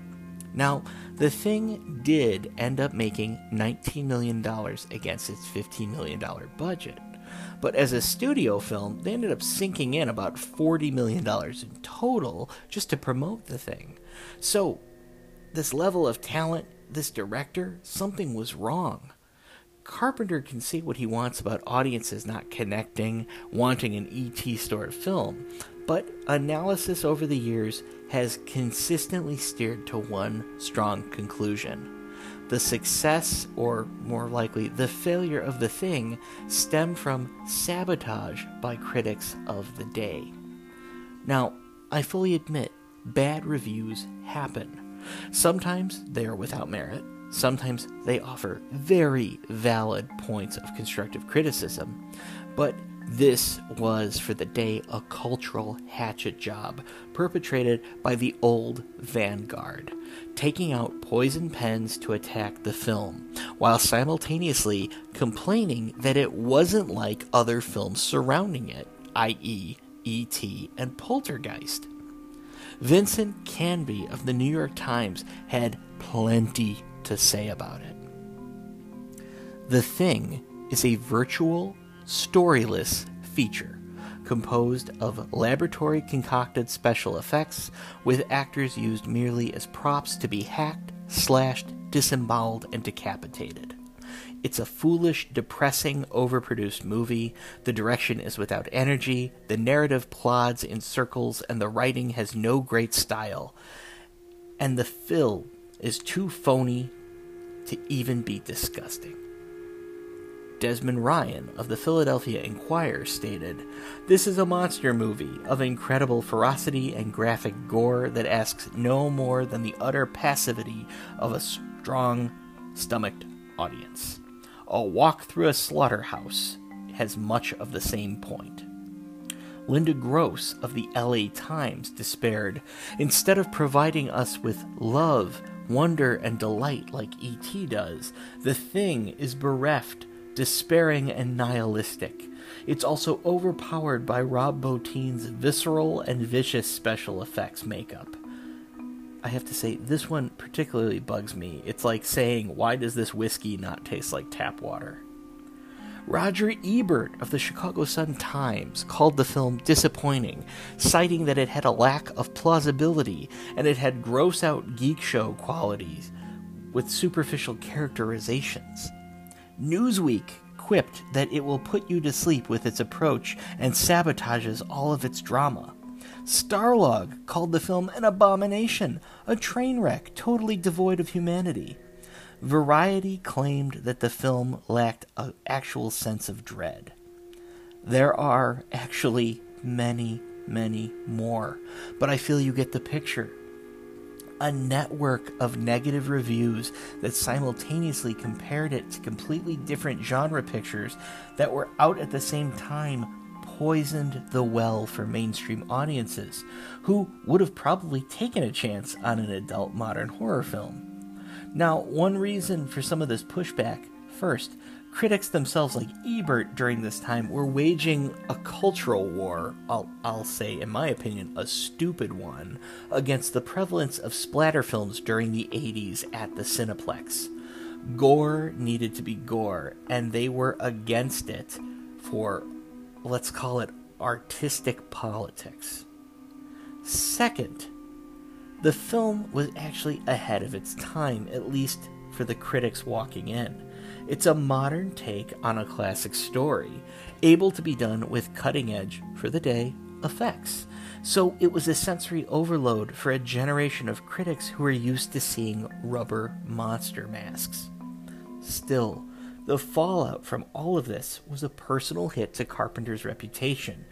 Now, the thing did end up making $19 million against its $15 million budget. But as a studio film, they ended up sinking in about $40 million in total just to promote the thing. So, this level of talent, this director, something was wrong. Carpenter can say what he wants about audiences not connecting, wanting an ET stored film, but analysis over the years has consistently steered to one strong conclusion the success, or more likely, the failure of the thing, stem from sabotage by critics of the day. Now, I fully admit, bad reviews happen. Sometimes they are without merit, sometimes they offer very valid points of constructive criticism, but this was, for the day, a cultural hatchet job perpetrated by the old vanguard, taking out poison pens to attack the film, while simultaneously complaining that it wasn't like other films surrounding it, i.e., E.T. and Poltergeist. Vincent Canby of the New York Times had plenty to say about it. The Thing is a virtual storyless feature composed of laboratory concocted special effects with actors used merely as props to be hacked, slashed, disemboweled, and decapitated. It's a foolish, depressing, overproduced movie. The direction is without energy, the narrative plods in circles, and the writing has no great style. And the fill is too phony to even be disgusting. Desmond Ryan of the Philadelphia Inquirer stated, This is a monster movie of incredible ferocity and graphic gore that asks no more than the utter passivity of a strong stomached audience. A walk through a slaughterhouse has much of the same point. Linda Gross of the LA Times despaired, instead of providing us with love, wonder, and delight like E.T. does, the thing is bereft despairing and nihilistic. It's also overpowered by Rob Bottin's visceral and vicious special effects makeup. I have to say, this one particularly bugs me. It's like saying, why does this whiskey not taste like tap water? Roger Ebert of the Chicago Sun Times called the film disappointing, citing that it had a lack of plausibility and it had gross out geek show qualities with superficial characterizations. Newsweek quipped that it will put you to sleep with its approach and sabotages all of its drama. Starlog called the film an abomination, a train wreck totally devoid of humanity. Variety claimed that the film lacked an actual sense of dread. There are actually many, many more, but I feel you get the picture a network of negative reviews that simultaneously compared it to completely different genre pictures that were out at the same time poisoned the well for mainstream audiences who would have probably taken a chance on an adult modern horror film. Now, one reason for some of this pushback first, critics themselves, like Ebert, during this time were waging a cultural war, I'll, I'll say, in my opinion, a stupid one, against the prevalence of splatter films during the 80s at the Cineplex. Gore needed to be gore, and they were against it for, let's call it, artistic politics. Second, the film was actually ahead of its time, at least for the critics walking in. It's a modern take on a classic story, able to be done with cutting edge, for the day, effects. So it was a sensory overload for a generation of critics who were used to seeing rubber monster masks. Still, The fallout from all of this was a personal hit to Carpenter's reputation,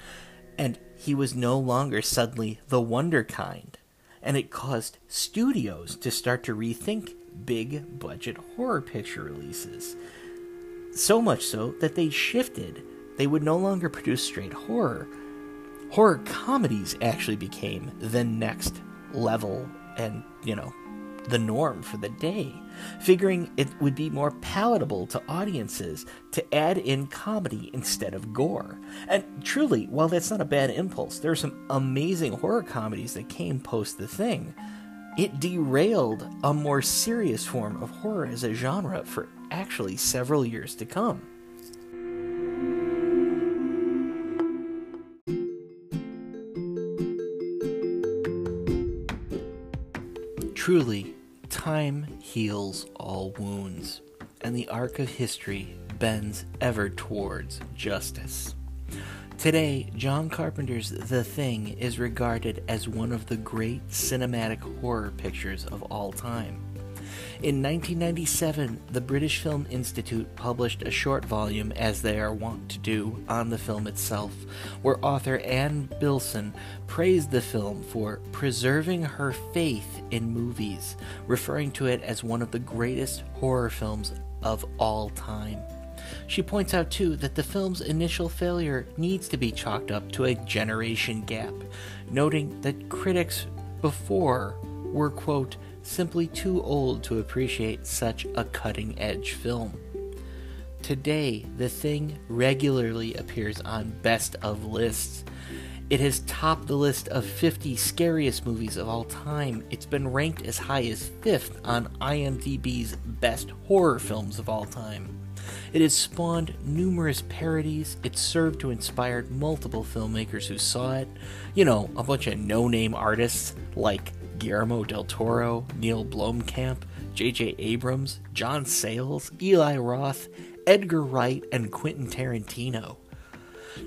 and he was no longer suddenly the wonder kind, and it caused studios to start to rethink big budget horror picture releases. So much so that they shifted. They would no longer produce straight horror. Horror comedies actually became the next level and, you know, the norm for the day, figuring it would be more palatable to audiences to add in comedy instead of gore. And truly, while that's not a bad impulse, there are some amazing horror comedies that came post the thing. It derailed a more serious form of horror as a genre for actually several years to come. Truly, time heals all wounds, and the arc of history bends ever towards justice. Today, John Carpenter's The Thing is regarded as one of the great cinematic horror pictures of all time. In 1997, the British Film Institute published a short volume, as they are wont to do, on the film itself, where author Anne Bilson praised the film for preserving her faith in movies, referring to it as one of the greatest horror films of all time. She points out, too, that the film's initial failure needs to be chalked up to a generation gap, noting that critics before were, quote, simply too old to appreciate such a cutting edge film. Today, The Thing regularly appears on best of lists. It has topped the list of 50 scariest movies of all time. It's been ranked as high as 5th on IMDb's best horror films of all time. It has spawned numerous parodies. It served to inspire multiple filmmakers who saw it. You know, a bunch of no name artists like Guillermo del Toro, Neil Blomkamp, J.J. Abrams, John Sayles, Eli Roth, Edgar Wright, and Quentin Tarantino.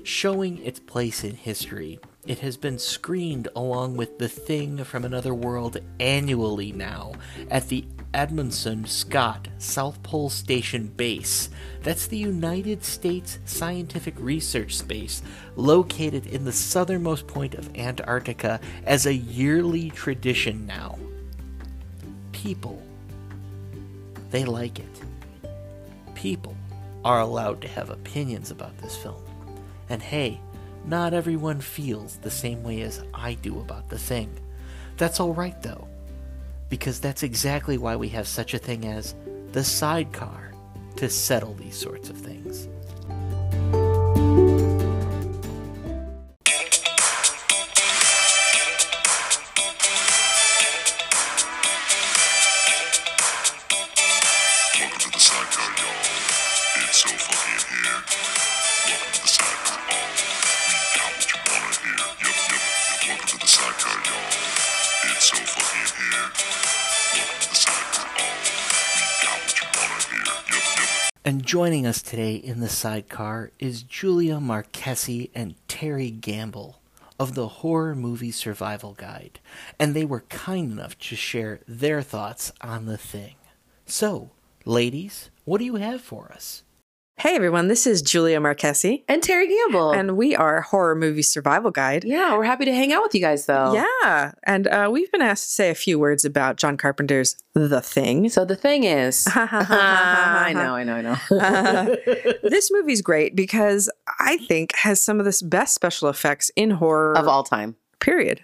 Showing its place in history, it has been screened along with The Thing from Another World annually now at the Amundsen-Scott South Pole Station Base. That's the United States Scientific Research Space, located in the southernmost point of Antarctica as a yearly tradition now. People, they like it. People are allowed to have opinions about this film. And hey, not everyone feels the same way as I do about the thing. That's alright though, because that's exactly why we have such a thing as the sidecar to settle these sorts of things. And joining us today in the sidecar is Julia Marchese and Terry Gamble of the Horror Movie Survival Guide, and they were kind enough to share their thoughts on the thing. So, ladies, what do you have for us? Hey everyone, this is Julia Marchese. And Terry Gamble. And we are Horror Movie Survival Guide. Yeah, we're happy to hang out with you guys though. Yeah. And uh, we've been asked to say a few words about John Carpenter's The Thing. So the thing is, I know, I know, I know. Uh, this movie's great because I think has some of the best special effects in horror of all time. Period.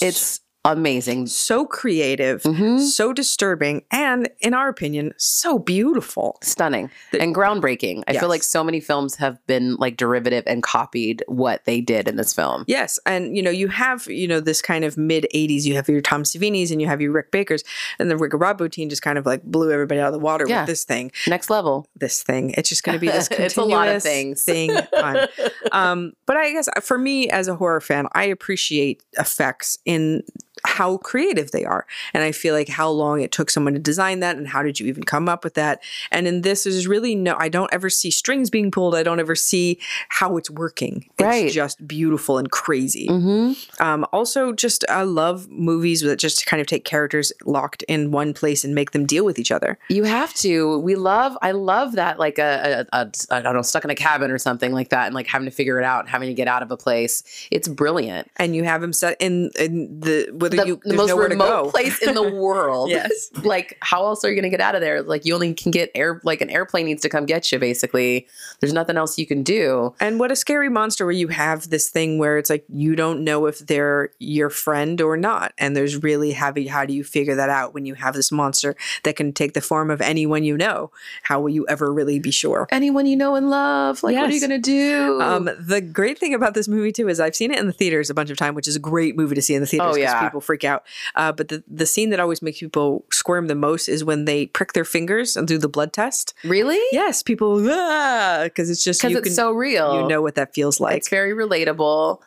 It's amazing. So creative, so disturbing, and in our opinion, so beautiful. Stunning and groundbreaking. I Yes. feel like so many films have been like derivative and copied what they did in this film. Yes, and you know you have you know this kind of mid '80s. You have your Tom Savini's and you have your Rick Baker's, and the Rob Bottin just kind of like blew everybody out of the water Yeah. with this thing. Next level. This thing. It's just going to be this continuous It's a lot of things. thing. on. um, but I guess for me as a horror fan, I appreciate effects in how creative they are. And I feel like how long it took someone to design that and how did you even come up with that. And in this, there's really no, I don't ever see strings being pulled. I don't ever see how it's working. It's Right. just beautiful and crazy. Mm-hmm. Um, also, just I love movies that just kind of take characters locked in one place and make them deal with each other. You have to. We love. I love that. Like a, a, a, I don't know, stuck in a cabin or something like that, and like having to figure it out, and having to get out of a place. It's brilliant. And you have them set in in the whether The, you the most remote place in the world. Yes. Like, how else are you going to get out of there? Like, you only can get air. Like, an airplane needs to come get you. Basically, there's nothing else you can do. And what a scary monster where you have this thing where it's like you don't know if they're your friend or not. And there's really heavy how do you figure that out when you have this monster that can take the form of anyone you know? How will you ever really be sure? Anyone you know and love. Like, what are you going to do? Um, the great thing about this movie too is I've seen it in the theaters a bunch of time, which is a great movie to see in the theaters Oh, yeah. people freak out. Uh, but the the scene that always makes people squirm the most is when they prick their fingers and do the blood test. Really? Yes, people because it's just because it's can- so real. You know what that feels like. It's very relatable.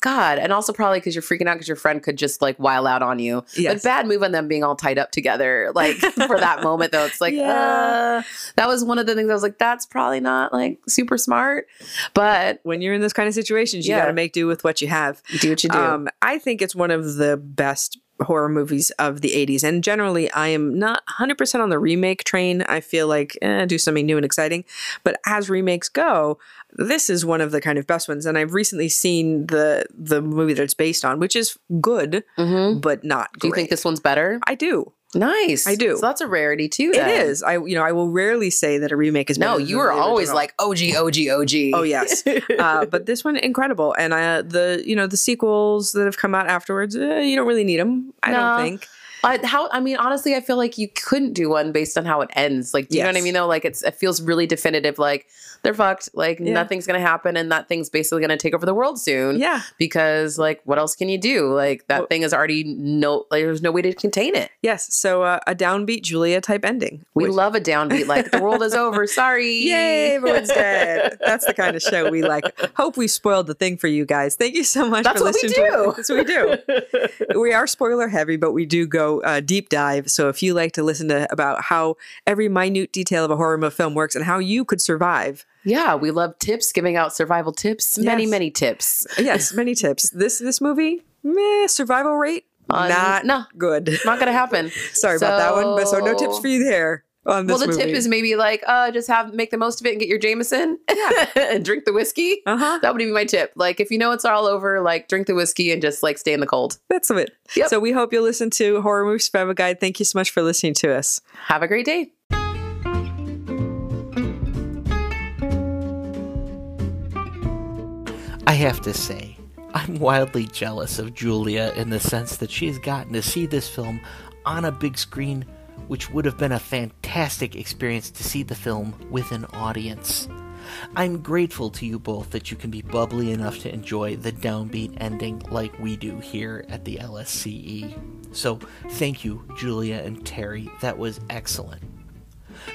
God, and also probably because you're freaking out because your friend could just like while out on you. Yes. But bad move on them being all tied up together, like for that moment though. It's like, Yeah. uh, that was one of the things I was like, that's probably not like super smart. But when you're in this kind of situations, you Yeah. got to make do with what you have. Do what you do. Um, I think it's one of the best horror movies of the 80s. And generally, I am not 100% on the remake train. I feel like, eh, do something new and exciting. But as remakes go, this is one of the kind of best ones. And I've recently seen the the movie that it's based on, which is good, but not Mm-hmm. do you think this one's better? I do. Nice. I do. So that's a rarity too. It then. is. I you know I will rarely say that a remake is No, you are always like OG, OG, OG. Oh yes, uh, but this one incredible, and uh, the you know the sequels that have come out afterwards, uh, you don't really need them. I No. don't think. I, how I mean, honestly, I feel like you couldn't do one based on how it ends. Like, do you know what I mean? Though, like it's it feels really definitive. Like they're fucked. Like Yeah. nothing's gonna happen, and that thing's basically gonna take over the world soon. Yeah. because like what else can you do? Like that thing is already no. Like, there's no way to contain it. Yes, so uh, a downbeat Julia type ending. We love a downbeat. Like the world is over. Sorry. Yay, everyone's dead. That's the kind of show we like. Hope we spoiled the thing for you guys. Thank you so much That's for what listening to. That's what we do. we are spoiler heavy, but we do go uh, deep dive. So if you like to listen to about how every minute detail of a horror film works and how you could survive, Yeah, we love tips, giving out survival tips. Many, Yes. many tips. yes, many tips. This this movie, meh, survival rate Uh, not no. good. Not gonna happen. Sorry about that one, but so no tips for you there on this well, the tip is maybe like, uh, just have make the most of it and get your Jameson yeah. and drink the whiskey. Uh-huh. That would be my tip. Like, if you know it's all over, like drink the whiskey and just like stay in the cold. That's it. Yep. So we hope you'll listen to Horror Movie Survival Guide. Thank you so much for listening to us. Have a great day. I have to say, I'm wildly jealous of Julia in the sense that she has gotten to see this film on a big screen, which would have been a fantastic experience to see the film with an audience. I'm grateful to you both that you can be bubbly enough to enjoy the downbeat ending like we do here at the LSCE. So, thank you, Julia and Terry. That was excellent.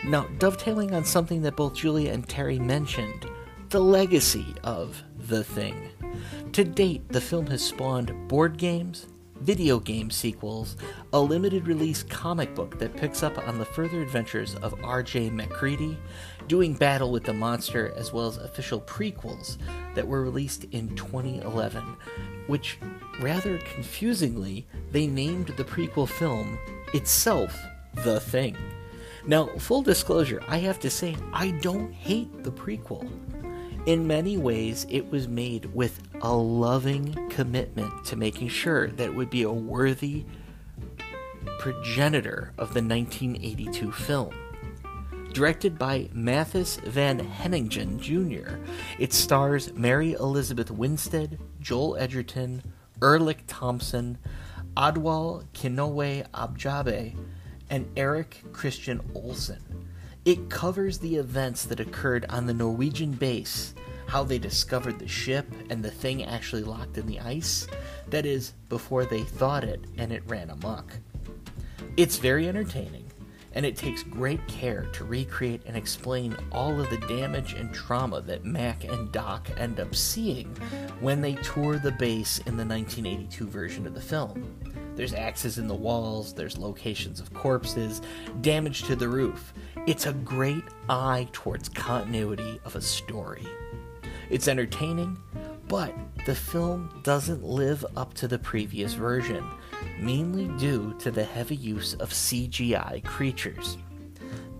Now, dovetailing on something that both Julia and Terry mentioned, the legacy of The Thing. To date, the film has spawned board games, video game sequels, a limited release comic book that picks up on the further adventures of R.J. MacReady, doing battle with the monster, as well as official prequels that were released in 2011, which, rather confusingly, they named the prequel film itself The Thing. Now, full disclosure, I have to say, I don't hate the prequel. In many ways, it was made with a loving commitment to making sure that it would be a worthy progenitor of the 1982 film. Directed by Matthijs van Heijningen Jr., it stars Mary Elizabeth Winstead, Joel Edgerton, Ulrich Thomsen, Adwal Kinowe Abjabe, and Eric Christian Olsen. It covers the events that occurred on the Norwegian base, how they discovered the ship and the thing actually locked in the ice. That is, before they thought it and it ran amok. It's very entertaining, and it takes great care to recreate and explain all of the damage and trauma that Mac and Doc end up seeing when they tour the base in the 1982 version of the film. There's axes in the walls, there's locations of corpses, damage to the roof. It's a great eye towards continuity of a story. It's entertaining, but the film doesn't live up to the previous version, mainly due to the heavy use of CGI creatures.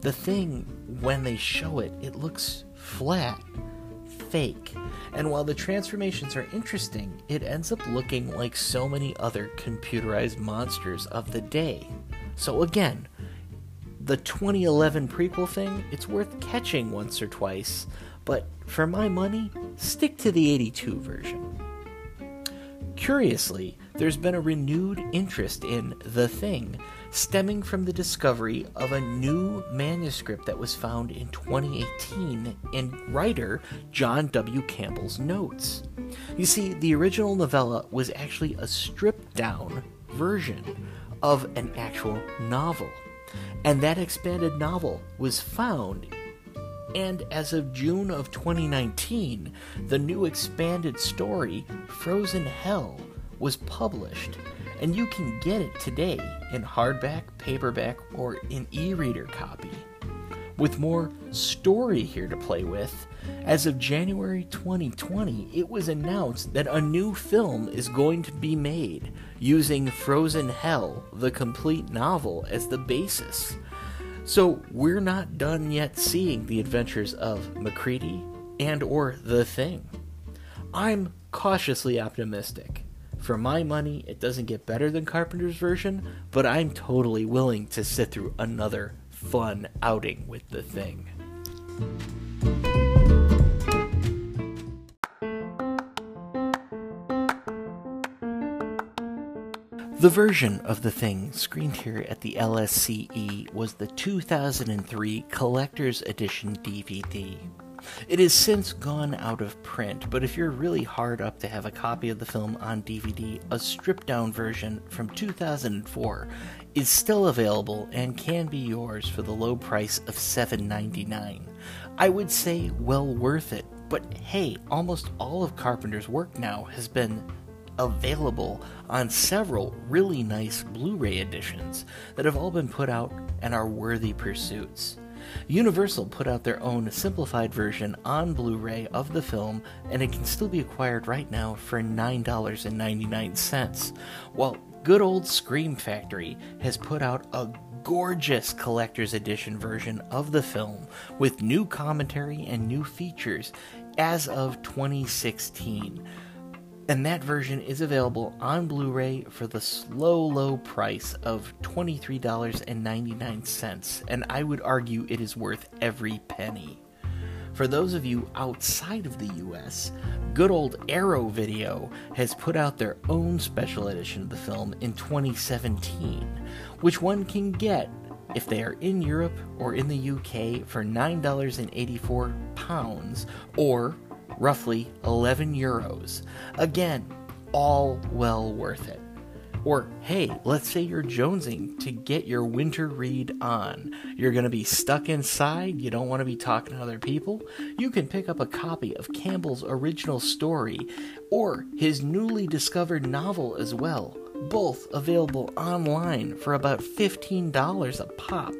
The thing, when they show it, it looks flat, fake, and while the transformations are interesting, it ends up looking like so many other computerized monsters of the day. So, again, the 2011 prequel thing, it's worth catching once or twice, but for my money, stick to the 82 version. Curiously, there's been a renewed interest in The Thing, stemming from the discovery of a new manuscript that was found in 2018 in writer John W. Campbell's notes. You see, the original novella was actually a stripped down version of an actual novel, and that expanded novel was found and as of June of 2019, the new expanded story, Frozen Hell, was published, and you can get it today in hardback, paperback, or in e reader copy. With more story here to play with, as of January 2020, it was announced that a new film is going to be made using Frozen Hell, the complete novel, as the basis. So we're not done yet seeing the adventures of MacReady and or The Thing. I'm cautiously optimistic. For my money, it doesn't get better than Carpenter's version, but I'm totally willing to sit through another fun outing with The Thing. The version of the thing screened here at the LSCE was the 2003 Collector's Edition DVD. It has since gone out of print, but if you're really hard up to have a copy of the film on DVD, a stripped down version from 2004 is still available and can be yours for the low price of $7.99. I would say well worth it, but hey, almost all of Carpenter's work now has been available on several really nice Blu ray editions that have all been put out and are worthy pursuits. Universal put out their own simplified version on Blu ray of the film, and it can still be acquired right now for $9.99, while good old Scream Factory has put out a gorgeous collector's edition version of the film with new commentary and new features as of 2016 and that version is available on Blu ray for the slow, low price of $23.99, and I would argue it is worth every penny. For those of you outside of the US, good old Arrow Video has put out their own special edition of the film in 2017, which one can get if they are in Europe or in the UK for $9.84 or roughly 11 euros. Again, all well worth it. Or, hey, let's say you're jonesing to get your winter read on. You're going to be stuck inside, you don't want to be talking to other people. You can pick up a copy of Campbell's original story or his newly discovered novel as well, both available online for about $15 a pop.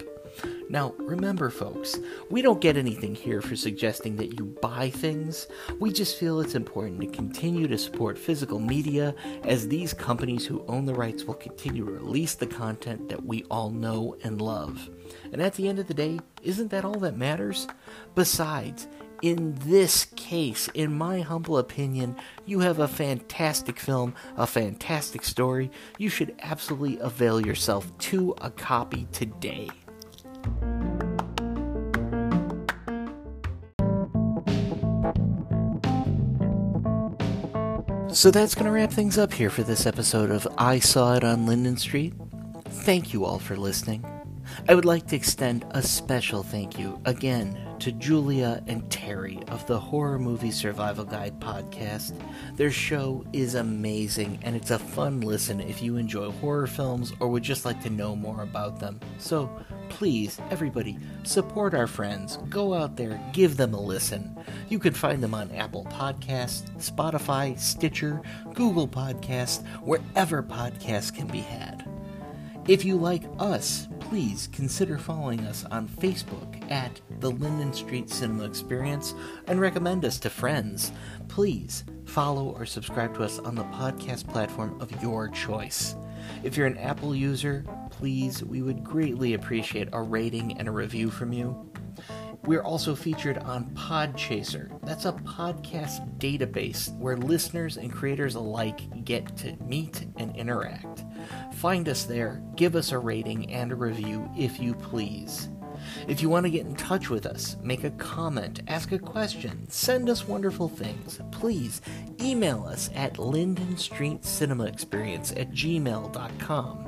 Now, remember, folks, we don't get anything here for suggesting that you buy things. We just feel it's important to continue to support physical media as these companies who own the rights will continue to release the content that we all know and love. And at the end of the day, isn't that all that matters? Besides, in this case, in my humble opinion, you have a fantastic film, a fantastic story. You should absolutely avail yourself to a copy today. So that's going to wrap things up here for this episode of I Saw It on Linden Street. Thank you all for listening. I would like to extend a special thank you again to Julia and Terry of the Horror Movie Survival Guide podcast. Their show is amazing and it's a fun listen if you enjoy horror films or would just like to know more about them. So please, everybody, support our friends. Go out there, give them a listen. You can find them on Apple Podcasts, Spotify, Stitcher, Google Podcasts, wherever podcasts can be had. If you like us, please consider following us on Facebook at the Linden Street Cinema Experience and recommend us to friends. Please follow or subscribe to us on the podcast platform of your choice. If you're an Apple user, please, we would greatly appreciate a rating and a review from you. We're also featured on Podchaser. That's a podcast database where listeners and creators alike get to meet and interact. Find us there, give us a rating and a review if you please. If you want to get in touch with us, make a comment, ask a question, send us wonderful things, please email us at Linden Street Cinema Experience at gmail.com.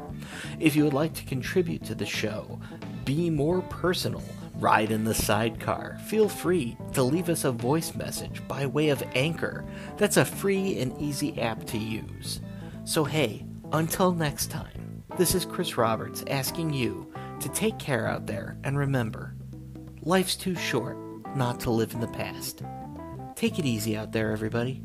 If you would like to contribute to the show, be more personal, ride in the sidecar, feel free to leave us a voice message by way of Anchor. That's a free and easy app to use. So, hey, until next time, this is Chris Roberts asking you to take care out there and remember life's too short not to live in the past. Take it easy out there, everybody.